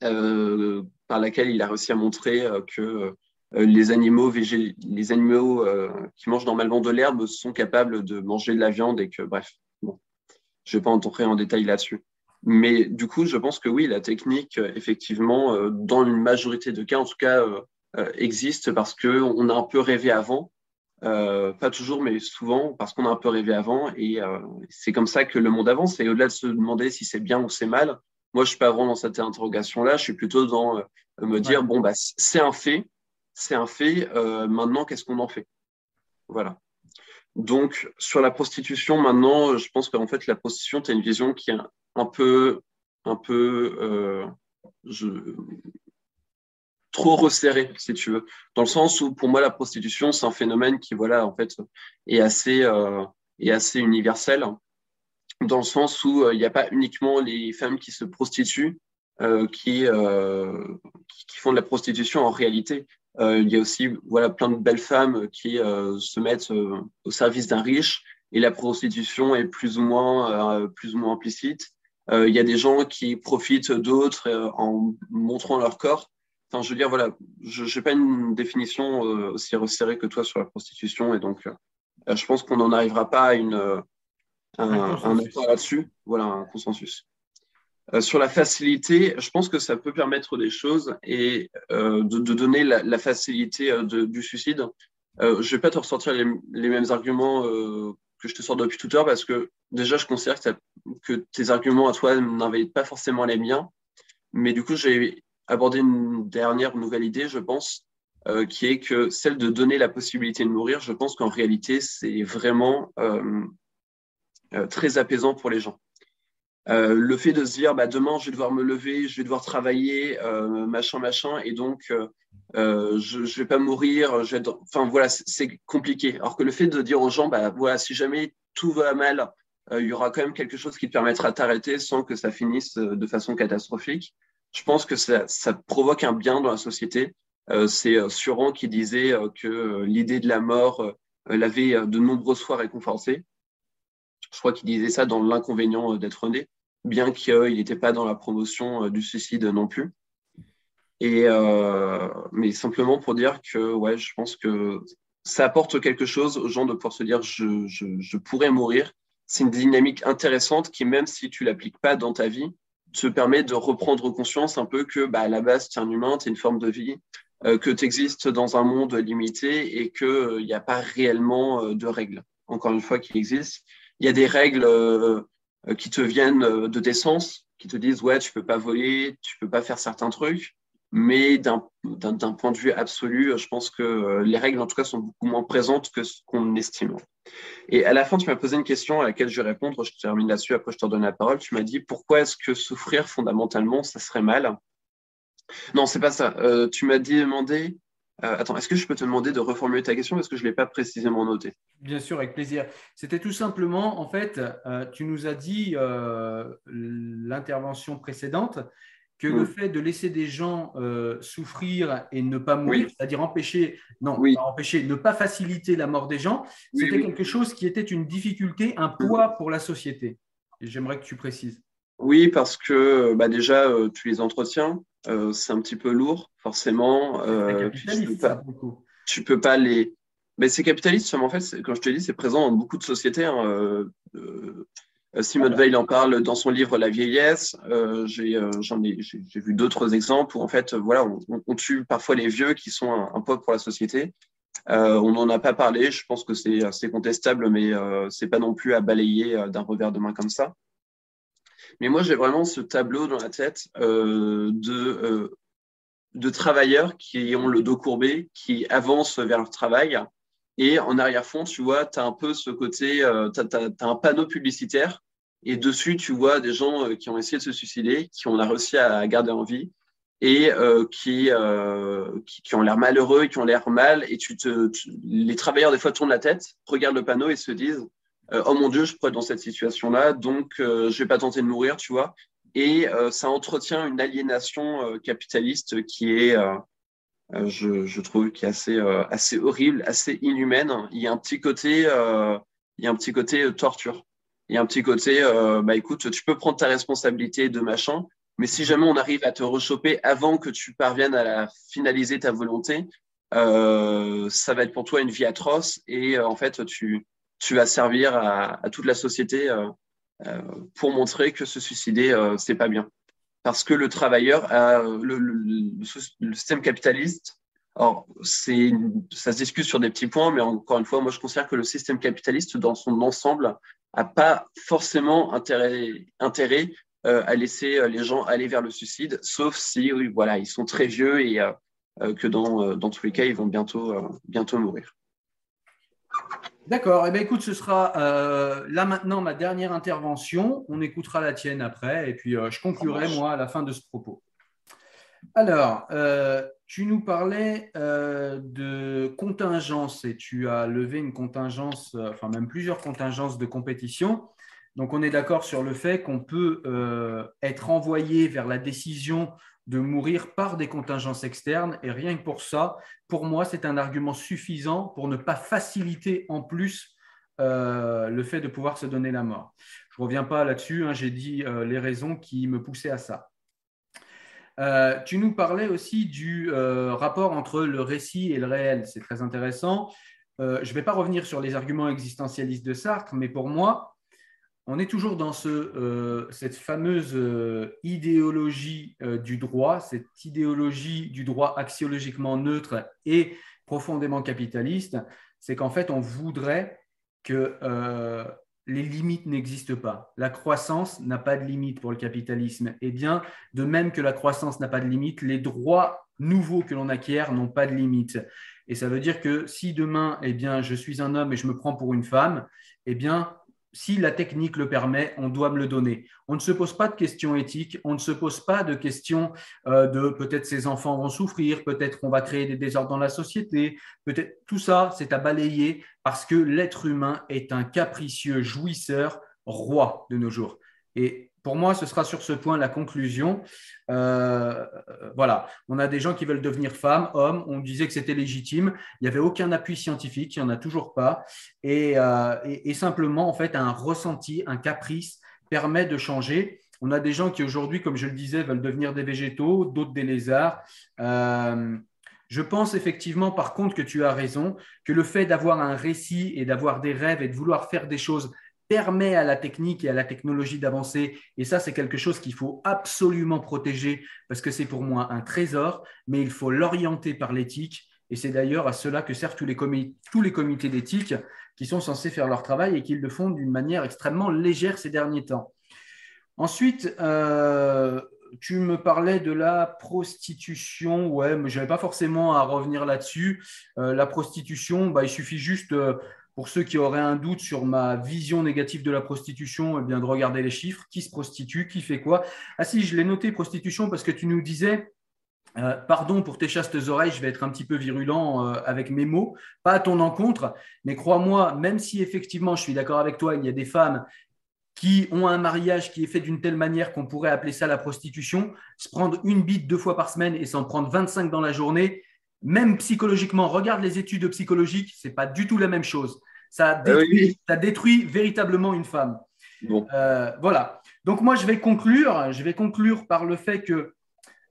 par laquelle il a réussi à montrer que les animaux, les animaux qui mangent normalement de l'herbe sont capables de manger de la viande et que, bref, bon, je ne vais pas entrer en détail là-dessus. Mais du coup, je pense que oui, la technique, euh, effectivement, euh, dans une majorité de cas, en tout cas, euh, existe parce qu'on a un peu rêvé avant. pas toujours, mais souvent, parce qu'on a un peu rêvé avant. Et c'est comme ça que le monde avance. Et au-delà de se demander si c'est bien ou c'est mal, moi, je suis pas vraiment dans cette interrogation-là. Je suis plutôt dans me dire, bon, bah, c'est un fait. C'est un fait. maintenant, qu'est-ce qu'on en fait? Voilà. Donc, sur la prostitution, maintenant, je pense qu'en fait, la prostitution, tu as une vision qui est un peu, un peu euh, je, trop resserré, si tu veux. Dans le sens où, pour moi, la prostitution, c'est un phénomène qui, voilà, en fait, est assez, euh, est assez universel. dans le sens où il n'y a pas uniquement les femmes qui se prostituent, qui, qui font de la prostitution en réalité. il y a aussi voilà, plein de belles femmes qui se mettent au service d'un riche et la prostitution est plus ou moins, plus ou moins implicite. Il y a des gens qui profitent d'autres en montrant leur corps je veux dire, voilà, je n'ai pas une définition euh, aussi resserrée que toi sur la prostitution, et donc euh, je pense qu'on n'en arrivera pas à une, euh, un, accord là-dessus, voilà, un consensus. sur la facilité, je pense que ça peut permettre des choses et de, donner la, facilité du suicide. je ne vais pas te ressortir les, mêmes arguments que je te sors depuis tout à l'heure parce que déjà, je considère que, tes arguments à toi n'invalident pas forcément les miens. Mais du coup, j'ai aborder une dernière nouvelle idée, je pense, euh, qui est que celle de donner la possibilité de mourir, je pense qu'en réalité, c'est vraiment euh, euh, très apaisant pour les gens. Le fait de se dire, bah, demain, je vais devoir me lever, je vais devoir travailler, machin, machin, et donc, je ne vais pas mourir. Je Enfin, voilà, c'est compliqué. Alors que le fait de dire aux gens, bah, voilà, si jamais tout va mal, il y aura quand même quelque chose qui te permettra de t'arrêter sans que ça finisse de façon catastrophique je pense que ça, provoque un bien dans la société. Euh, c'est euh, Suran qui disait euh, que l'idée de la mort l'avait de nombreuses fois réconforté. Je crois qu'il disait ça dans l'inconvénient d'être né, bien qu'il n'était pas dans la promotion du suicide non plus. Et mais simplement pour dire que ouais, je pense que ça apporte quelque chose aux gens de pouvoir se dire je, je pourrais mourir. C'est une dynamique intéressante qui, même si tu l'appliques pas dans ta vie, te permet de reprendre conscience un peu que bah, à la base, tu es un humain, tu es une forme de vie, euh, que tu existes dans un monde limité et qu'il euh, n'y a pas réellement euh, de règles, encore une fois, qui existent. Il y a des règles qui te viennent de tes sens, qui te disent, ouais, tu peux pas voler, tu peux pas faire certains trucs. Mais d'un point de vue absolu, je pense que les règles, en tout cas, sont beaucoup moins présentes que ce qu'on estime. Et à la fin, tu m'as posé une question à laquelle je vais répondre. Je termine là-dessus, après je te redonne la parole. Tu m'as dit pourquoi est-ce que souffrir fondamentalement, ça serait mal? Non, c'est pas ça. Euh, tu m'as dit demander. Euh, attends, est-ce que je peux te demander de reformuler ta question parce que je ne l'ai pas précisément noté Bien sûr, avec plaisir. C'était tout simplement, en fait, euh, tu nous as dit l'intervention précédente que le mm. fait de laisser des gens euh, souffrir et ne pas mourir, c'est-à-dire empêcher, non, pas empêcher, ne pas faciliter la mort des gens, c'était quelque chose qui était une difficulté, un mm. poids pour la société. J'aimerais que tu précises. Oui, parce que bah déjà, euh, tu les entretiens, euh, c'est un petit peu lourd, forcément. tu, peux pas, tu peux pas les. Mais c'est capitaliste, en fait, quand je te dis, c'est présent dans beaucoup de sociétés. Hein, euh, Simone Veil en parle dans son livre La vieillesse. Euh, j'ai, euh, j'en ai, j'ai, vu d'autres exemples où en fait, voilà, on, tue parfois les vieux qui sont un, poids pour la société. on n'en a pas parlé. Je pense que c'est, c'est contestable, mais c'est pas non plus à balayer d'un revers de main comme ça. Mais moi, j'ai vraiment ce tableau dans la tête de de travailleurs qui ont le dos courbé, qui avancent vers leur travail. Et en arrière-fond, tu vois, tu as un peu ce côté, tu as, un panneau publicitaire et dessus, tu vois des gens euh, qui ont essayé de se suicider, qui ont réussi à garder en vie et euh, qui, euh, qui, ont l'air malheureux, qui ont l'air mal. Et tu te, les travailleurs, des fois, tournent la tête, regardent le panneau et se disent Oh mon Dieu, je pourrais être dans cette situation-là, donc je je vais pas tenter de mourir, tu vois. Et ça entretient une aliénation capitaliste qui est, je, je, trouve, qui est assez, assez horrible, assez inhumaine. Il y a un petit côté, il y a un petit côté torture il y a un petit côté, euh, bah écoute, tu peux prendre ta responsabilité de machin, mais si jamais on arrive à te rechoper avant que tu parviennes à finaliser ta volonté, euh, ça va être pour toi une vie atroce et euh, en fait, tu, tu vas servir à, toute la société pour montrer que se suicider, c'est pas bien. Parce que le travailleur, le, système capitaliste, alors, c'est, ça se discute sur des petits points, mais encore une fois, moi, je considère que le système capitaliste, dans son ensemble, a pas forcément intérêt, euh, à laisser euh, les gens aller vers le suicide, sauf si oui, voilà, ils sont très vieux et euh, que dans, dans tous les cas, ils vont bientôt, bientôt mourir. D'accord. Eh bien, écoute, ce sera là maintenant ma dernière intervention. On écoutera la tienne après et puis je conclurai moi à la fin de ce propos. Alors, tu nous parlais euh, de contingence et tu as levé une contingence, euh, enfin même plusieurs contingences de compétition. Donc on est d'accord sur le fait qu'on peut euh, être envoyé vers la décision de mourir par des contingences externes. Et rien que pour ça, pour moi, c'est un argument suffisant pour ne pas faciliter en plus euh, le fait de pouvoir se donner la mort. Je ne reviens pas là-dessus, hein, j'ai dit euh, les raisons qui me poussaient à ça. Euh, tu nous parlais aussi du rapport entre le récit et le réel. C'est très intéressant. je ne vais pas revenir sur les arguments existentialistes de Sartre, mais pour moi, on est toujours dans euh, cette fameuse euh, idéologie euh, du droit, cette idéologie du droit axiologiquement neutre et profondément capitaliste, c'est qu'en fait, on voudrait que les limites n'existent pas. La croissance n'a pas de limite pour le capitalisme. Et bien, de même que la croissance n'a pas de limite, les droits nouveaux que l'on acquiert n'ont pas de limite. Et ça veut dire que si demain, eh bien, je suis un homme et je me prends pour une femme, eh bien, si la technique le permet, on doit me le donner. On ne se pose pas de questions éthiques, on ne se pose pas de questions euh, de peut-être ces enfants vont souffrir, peut-être qu'on va créer des désordres dans la société, peut-être tout ça, c'est à balayer parce que l'être humain est un capricieux jouisseur roi de nos jours. Et pour moi, ce sera sur ce point la conclusion. Euh, voilà, on a des gens qui veulent devenir femmes, hommes. On disait que c'était légitime. Il n'y avait aucun appui scientifique, il n'y en a toujours pas. Euh, et, simplement, en fait, un ressenti, un caprice permet de changer. On a des gens qui aujourd'hui, comme je le disais, veulent devenir des végétaux, d'autres des lézards. Euh, je pense effectivement, par contre, que tu as raison, que le fait d'avoir un récit et d'avoir des rêves et de vouloir faire des choses permet à la technique et à la technologie d'avancer. Et ça, c'est quelque chose qu'il faut absolument protéger parce que c'est pour moi un trésor, mais il faut l'orienter par l'éthique. Et c'est d'ailleurs à cela que servent tous les, comités d'éthique qui sont censés faire leur travail et qui le font d'une manière extrêmement légère ces derniers temps. Ensuite, euh, tu me parlais de la prostitution. Ouais, mais je n'avais pas forcément à revenir là-dessus. Euh, la prostitution, bah, il suffit juste euh, pour ceux qui auraient un doute sur ma vision négative de la prostitution, eh bien de regarder les chiffres, qui se prostitue, qui fait quoi? Ah si, je l'ai noté prostitution parce que tu nous disais, euh, pardon pour tes chastes oreilles, je vais être un petit peu virulent euh, avec mes mots, pas à ton encontre, mais crois-moi, même si effectivement je suis d'accord avec toi, il y a des femmes qui ont un mariage qui est fait d'une telle manière qu'on pourrait appeler ça la prostitution, se prendre une bite deux fois par semaine et s'en prendre 25 dans la journée, même psychologiquement, regarde les études psychologiques, ce n'est pas du tout la même chose. Ça ah détruit, ça détruit véritablement une femme. Bon. Euh, voilà. Donc moi, je vais conclure. Je vais conclure par le fait que,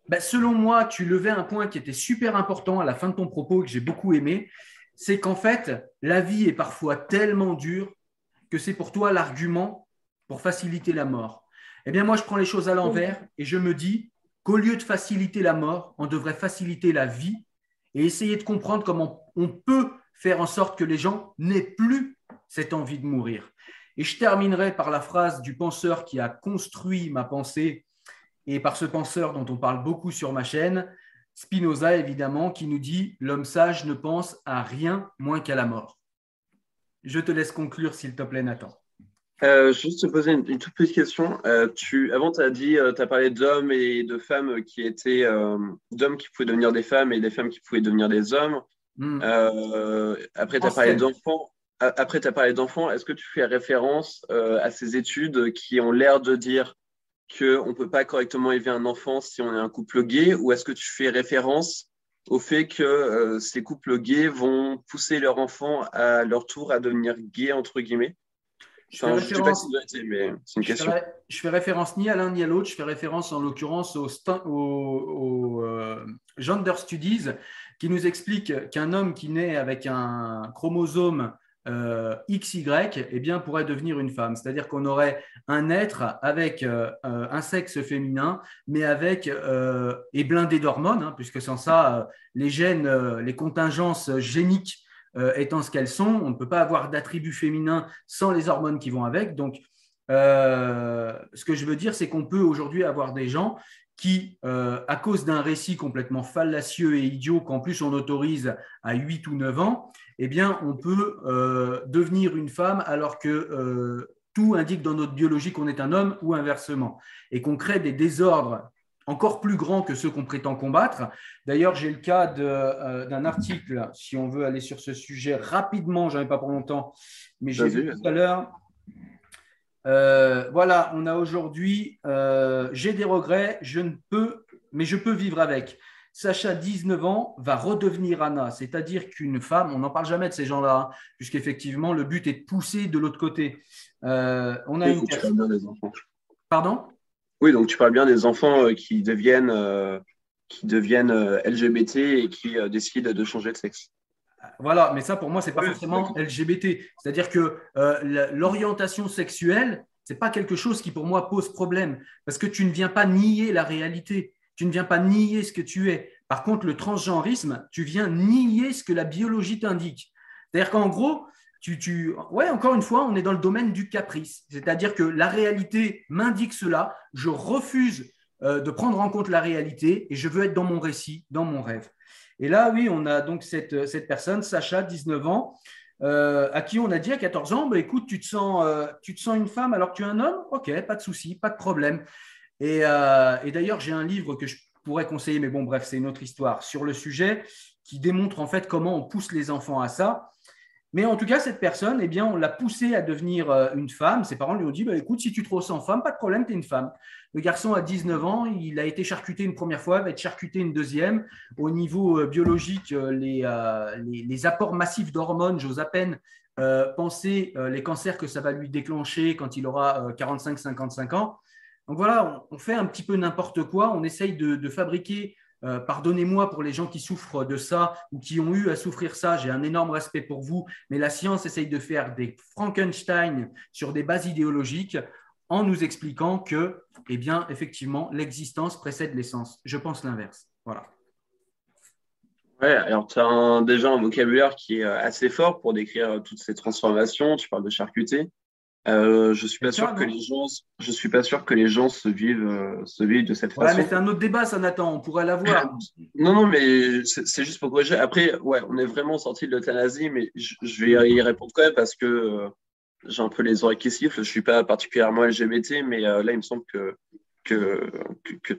ben, selon moi, tu levais un point qui était super important à la fin de ton propos que j'ai beaucoup aimé. C'est qu'en fait, la vie est parfois tellement dure que c'est pour toi l'argument pour faciliter la mort. Eh bien, moi, je prends les choses à l'envers et je me dis qu'au lieu de faciliter la mort, on devrait faciliter la vie et essayer de comprendre comment on peut faire en sorte que les gens n'aient plus cette envie de mourir. Et je terminerai par la phrase du penseur qui a construit ma pensée, et par ce penseur dont on parle beaucoup sur ma chaîne, Spinoza évidemment, qui nous dit L'homme sage ne pense à rien moins qu'à la mort. Je te laisse conclure, s'il te plaît, Nathan. Euh, juste te poser une, toute petite question. Euh, tu, avant, tu as dit, euh, tu as parlé d'hommes et de femmes qui étaient d'hommes qui pouvaient devenir des femmes et des femmes qui pouvaient devenir des hommes. Hmm. après, tu as parlé d'enfants. Après, tu as parlé d'enfants. Est-ce que tu fais référence à ces études qui ont l'air de dire qu'on ne peut pas correctement élever un enfant si on est un couple gay? Ou est-ce que tu fais référence au fait que ces couples gays vont pousser leur enfant à leur tour à devenir gays, entre guillemets? Je fais, référence, je fais référence ni à l'un ni à l'autre. Je fais référence en l'occurrence au, au, euh, Gender Studies qui nous explique qu'un homme qui naît avec un chromosome euh, XY eh bien, pourrait devenir une femme. C'est-à-dire qu'on aurait un être avec euh, un sexe féminin, mais avec et blindé d'hormones, hein, puisque sans ça, les gènes, les contingences géniques euh, étant ce qu'elles sont. On ne peut pas avoir d'attributs féminins sans les hormones qui vont avec. Donc, euh, ce que je veux dire, c'est qu'on peut aujourd'hui avoir des gens qui, euh, à cause d'un récit complètement fallacieux et idiot qu'en plus on autorise à 8 ou 9 ans, eh bien, on peut devenir une femme alors que tout indique dans notre biologie qu'on est un homme ou inversement, et qu'on crée des désordres encore plus grands que ceux qu'on prétend combattre. D'ailleurs, j'ai le cas euh, d'un article, si on veut aller sur ce sujet rapidement, j'en ai pas pour longtemps, mais j'ai vu tout à l'heure Euh, voilà, on a aujourd'hui, euh, j'ai des regrets, je ne peux, mais je peux vivre avec. Sacha, 19 ans, va redevenir Anna. C'est-à-dire qu'une femme, on n'en parle jamais de ces gens-là, hein, puisqu'effectivement, le but est de pousser de l'autre côté. On a une. Pardon? Oui, donc tu parles bien des enfants qui deviennent, qui deviennent LGBT et qui décident de changer de sexe. Voilà, mais ça pour moi, c'est pas forcément LGBT. C'est-à-dire que euh, l'orientation sexuelle, c'est pas quelque chose qui pour moi pose problème parce que tu ne viens pas nier la réalité. Tu ne viens pas nier ce que tu es. Par contre, le transgenrisme, tu viens nier ce que la biologie t'indique. C'est-à-dire qu'en gros, encore une fois, on est dans le domaine du caprice. C'est-à-dire que la réalité m'indique cela. Je refuse euh, de prendre en compte la réalité et je veux être dans mon récit, dans mon rêve. Et là, oui, on a donc cette, personne, Sacha, 19 ans, euh, à qui on a dit à 14 ans, bah, écoute, tu te, sens, euh, tu te sens une femme alors que tu es un homme? Ok, pas de souci, pas de problème. Et d'ailleurs, j'ai un livre que je pourrais conseiller, mais bon, bref, c'est une autre histoire sur le sujet qui démontre en fait comment on pousse les enfants à ça. Mais en tout cas, cette personne, eh bien, on l'a poussée à devenir une femme. Ses parents lui ont dit bah, écoute, si tu te ressens femme, pas de problème, tu es une femme. Le garçon a 19 ans, il a été charcuté une première fois, va être charcuté une deuxième. Au niveau euh, biologique, euh, euh, les, les, apports massifs d'hormones, j'ose à peine penser les cancers que ça va lui déclencher quand il aura 45-55 ans. Donc voilà, on, fait un petit peu n'importe quoi, on essaye de, fabriquer pardonnez-moi pour les gens qui souffrent de ça ou qui ont eu à souffrir ça, j'ai un énorme respect pour vous, mais la science essaye de faire des Frankenstein sur des bases idéologiques en nous expliquant que, eh bien, effectivement, l'existence précède l'essence. Je pense l'inverse. Voilà. Ouais, alors tu as déjà un vocabulaire qui est euh, assez fort pour décrire euh, toutes ces transformations. Tu parles de charcuter. Euh, je suis pas sûr que les gens, je suis pas sûr que les gens se vivent, se vivent de cette façon. mais c'est un autre débat, ça Nathan. On pourrait l'avoir. non, non, mais c'est juste pour corriger. Après, ouais, on est vraiment sorti de l'euthanasie, mais je, vais y répondre quand même parce que j'ai un peu les oreilles qui sifflent. Je suis pas particulièrement LGBT, mais euh, là, il me semble que, que, que,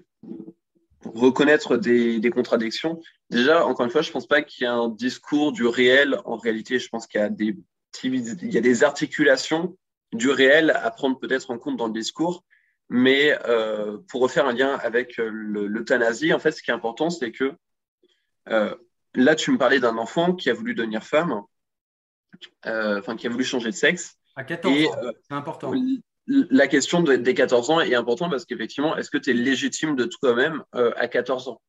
reconnaître des, des, contradictions. Déjà, encore une fois, je pense pas qu'il y ait un discours du réel. En réalité, je pense qu'il y a des il y a des articulations du réel à prendre peut-être en compte dans le discours. Mais euh, pour refaire un lien avec euh, l'euthanasie, en fait, ce qui est important, c'est que euh, là, tu me parlais d'un enfant qui a voulu devenir femme, euh, enfin, qui a voulu changer de sexe. À 14 ans, c'est important. La question des 14 ans est importante parce qu'effectivement, est-ce que tu es légitime de toi-même à 14 ans?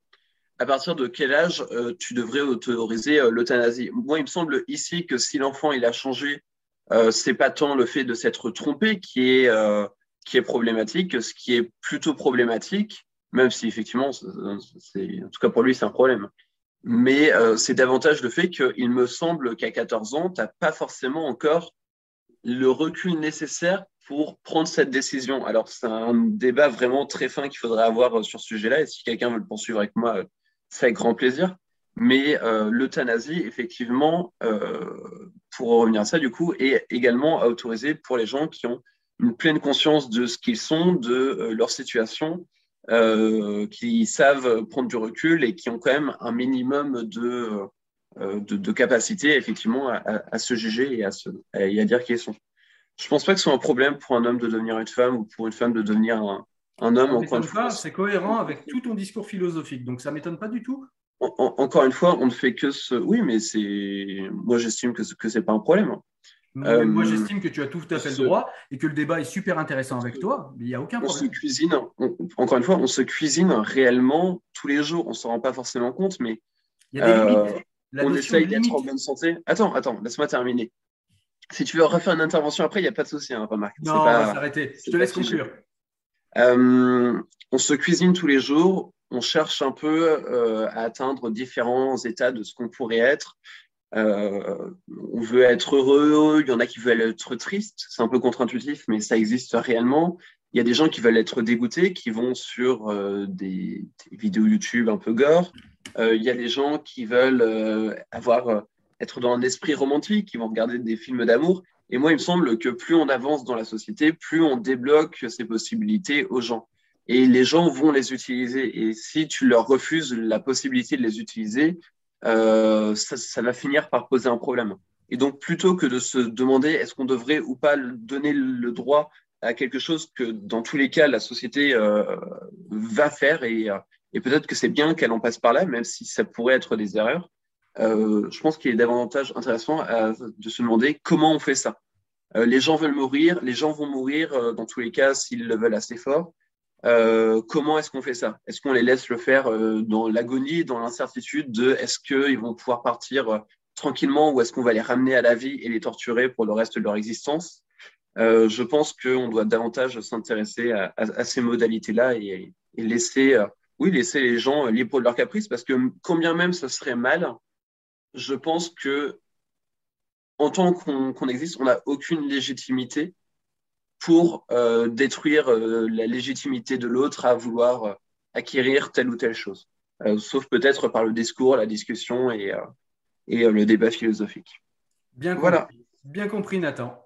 À partir de quel âge tu devrais autoriser l'euthanasie? Moi, il me semble ici que si l'enfant il a changé, c'est pas tant le fait de s'être trompé qui est, qui est problématique, ce qui est plutôt problématique, même si effectivement, en tout cas pour lui, c'est un problème. Mais c'est davantage le fait qu'il me semble qu'à 14 ans, tu n'as pas forcément encore le recul nécessaire pour prendre cette décision. Alors, c'est un débat vraiment très fin qu'il faudrait avoir euh, sur ce sujet-là. Et si quelqu'un veut le poursuivre avec moi, euh, c'est avec grand plaisir. Mais euh, l'euthanasie, effectivement, pour revenir à ça, du coup, est également autorisée pour les gens qui ont une pleine conscience de ce qu'ils sont, de leur situation, qui savent prendre du recul et qui ont quand même un minimum de, euh, de, capacité effectivement à, se juger et à, se, à dire qui ils sont. Je pense pas que ce soit un problème pour un homme de devenir une femme ou pour une femme de devenir un, homme. encore une fois, c'est cohérent avec tout ton discours philosophique, donc ça m'étonne pas du tout. Encore une fois, on ne fait que ce. Oui, mais c'est. Moi, j'estime que ce n'est pas un problème. moi, euh, j'estime que tu as tout à fait le droit et que le débat est super intéressant avec toi, mais il n'y a aucun problème. On se cuisine, encore une fois, on se cuisine réellement tous les jours. On ne s'en rend pas forcément compte, mais. Il y a des limites. Euh, on essaye d'être en bonne santé. Attends, attends, laisse-moi terminer. Si tu veux refaire une intervention après, il n'y a pas de souci, hein, remarque. Non, on va s'arrêter. Je te laisse conclure. Euh, on se cuisine tous les jours. On cherche un peu euh, à atteindre différents états de ce qu'on pourrait être. Euh, on veut être heureux, il y en a qui veulent être tristes, c'est un peu contre-intuitif, mais ça existe réellement. Il y a des gens qui veulent être dégoûtés, qui vont sur des, des, vidéos YouTube un peu gore. Euh, il y a des gens qui veulent euh, avoir, euh, être dans un esprit romantique, qui vont regarder des films d'amour. Et moi, il me semble que plus on avance dans la société, plus on débloque ces possibilités aux gens. Et les gens vont les utiliser. Et si tu leur refuses la possibilité de les utiliser, ça, ça, va finir par poser un problème. Et donc, plutôt que de se demander est-ce qu'on devrait ou pas donner le droit à quelque chose que dans tous les cas la société va faire et, et peut-être que c'est bien qu'elle en passe par là, même si ça pourrait être des erreurs. je pense qu'il est davantage intéressant de se demander comment on fait ça. les gens veulent mourir, les gens vont mourir dans tous les cas s'ils le veulent assez fort. Euh, comment est-ce qu'on fait ça? Est-ce qu'on les laisse le faire euh, dans l'agonie, dans l'incertitude de est-ce qu'ils vont pouvoir partir euh, tranquillement ou est-ce qu'on va les ramener à la vie et les torturer pour le reste de leur existence? Je pense qu'on doit davantage s'intéresser à, ces modalités-là et, laisser, oui, laisser les gens libres de leur caprice parce que combien même ce serait mal, je pense que en tant qu'on existe, on n'a aucune légitimité pour euh, détruire euh, la légitimité de l'autre à vouloir euh, acquérir telle ou telle chose. sauf peut-être par le discours, la discussion et, et le débat philosophique. Bien compris, bien compris Nathan.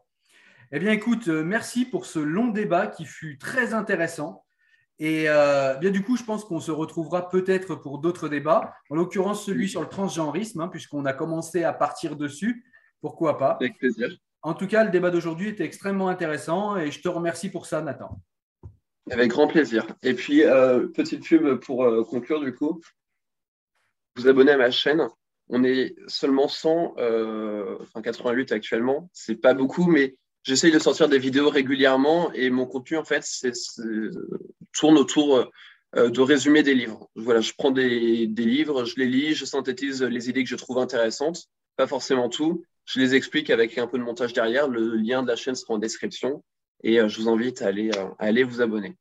Eh bien écoute, merci pour ce long débat qui fut très intéressant. Et bien du coup, je pense qu'on se retrouvera peut-être pour d'autres débats, en l'occurrence celui sur le transgenrisme, hein, puisqu'on a commencé à partir dessus. Pourquoi pas? Avec plaisir. En tout cas, le débat d'aujourd'hui était extrêmement intéressant et je te remercie pour ça, Nathan. Avec grand plaisir. Et puis, euh, petite pub pour euh, conclure du coup. Vous abonnez à ma chaîne. On est seulement 100, euh, enfin 88 actuellement. C'est pas beaucoup, mais j'essaye de sortir des vidéos régulièrement et mon contenu, en fait, tourne autour de résumer des livres. Je prends des livres, je les lis, je synthétise les idées que je trouve intéressantes, pas forcément tout, je les explique avec un peu de montage derrière. Le lien de la chaîne sera en description et euh, je vous invite à aller, euh, à aller vous abonner.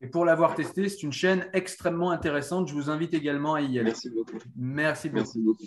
Et pour l'avoir testé, c'est une chaîne extrêmement intéressante. Je vous invite également à y aller. Merci beaucoup. Merci beaucoup. Merci beaucoup.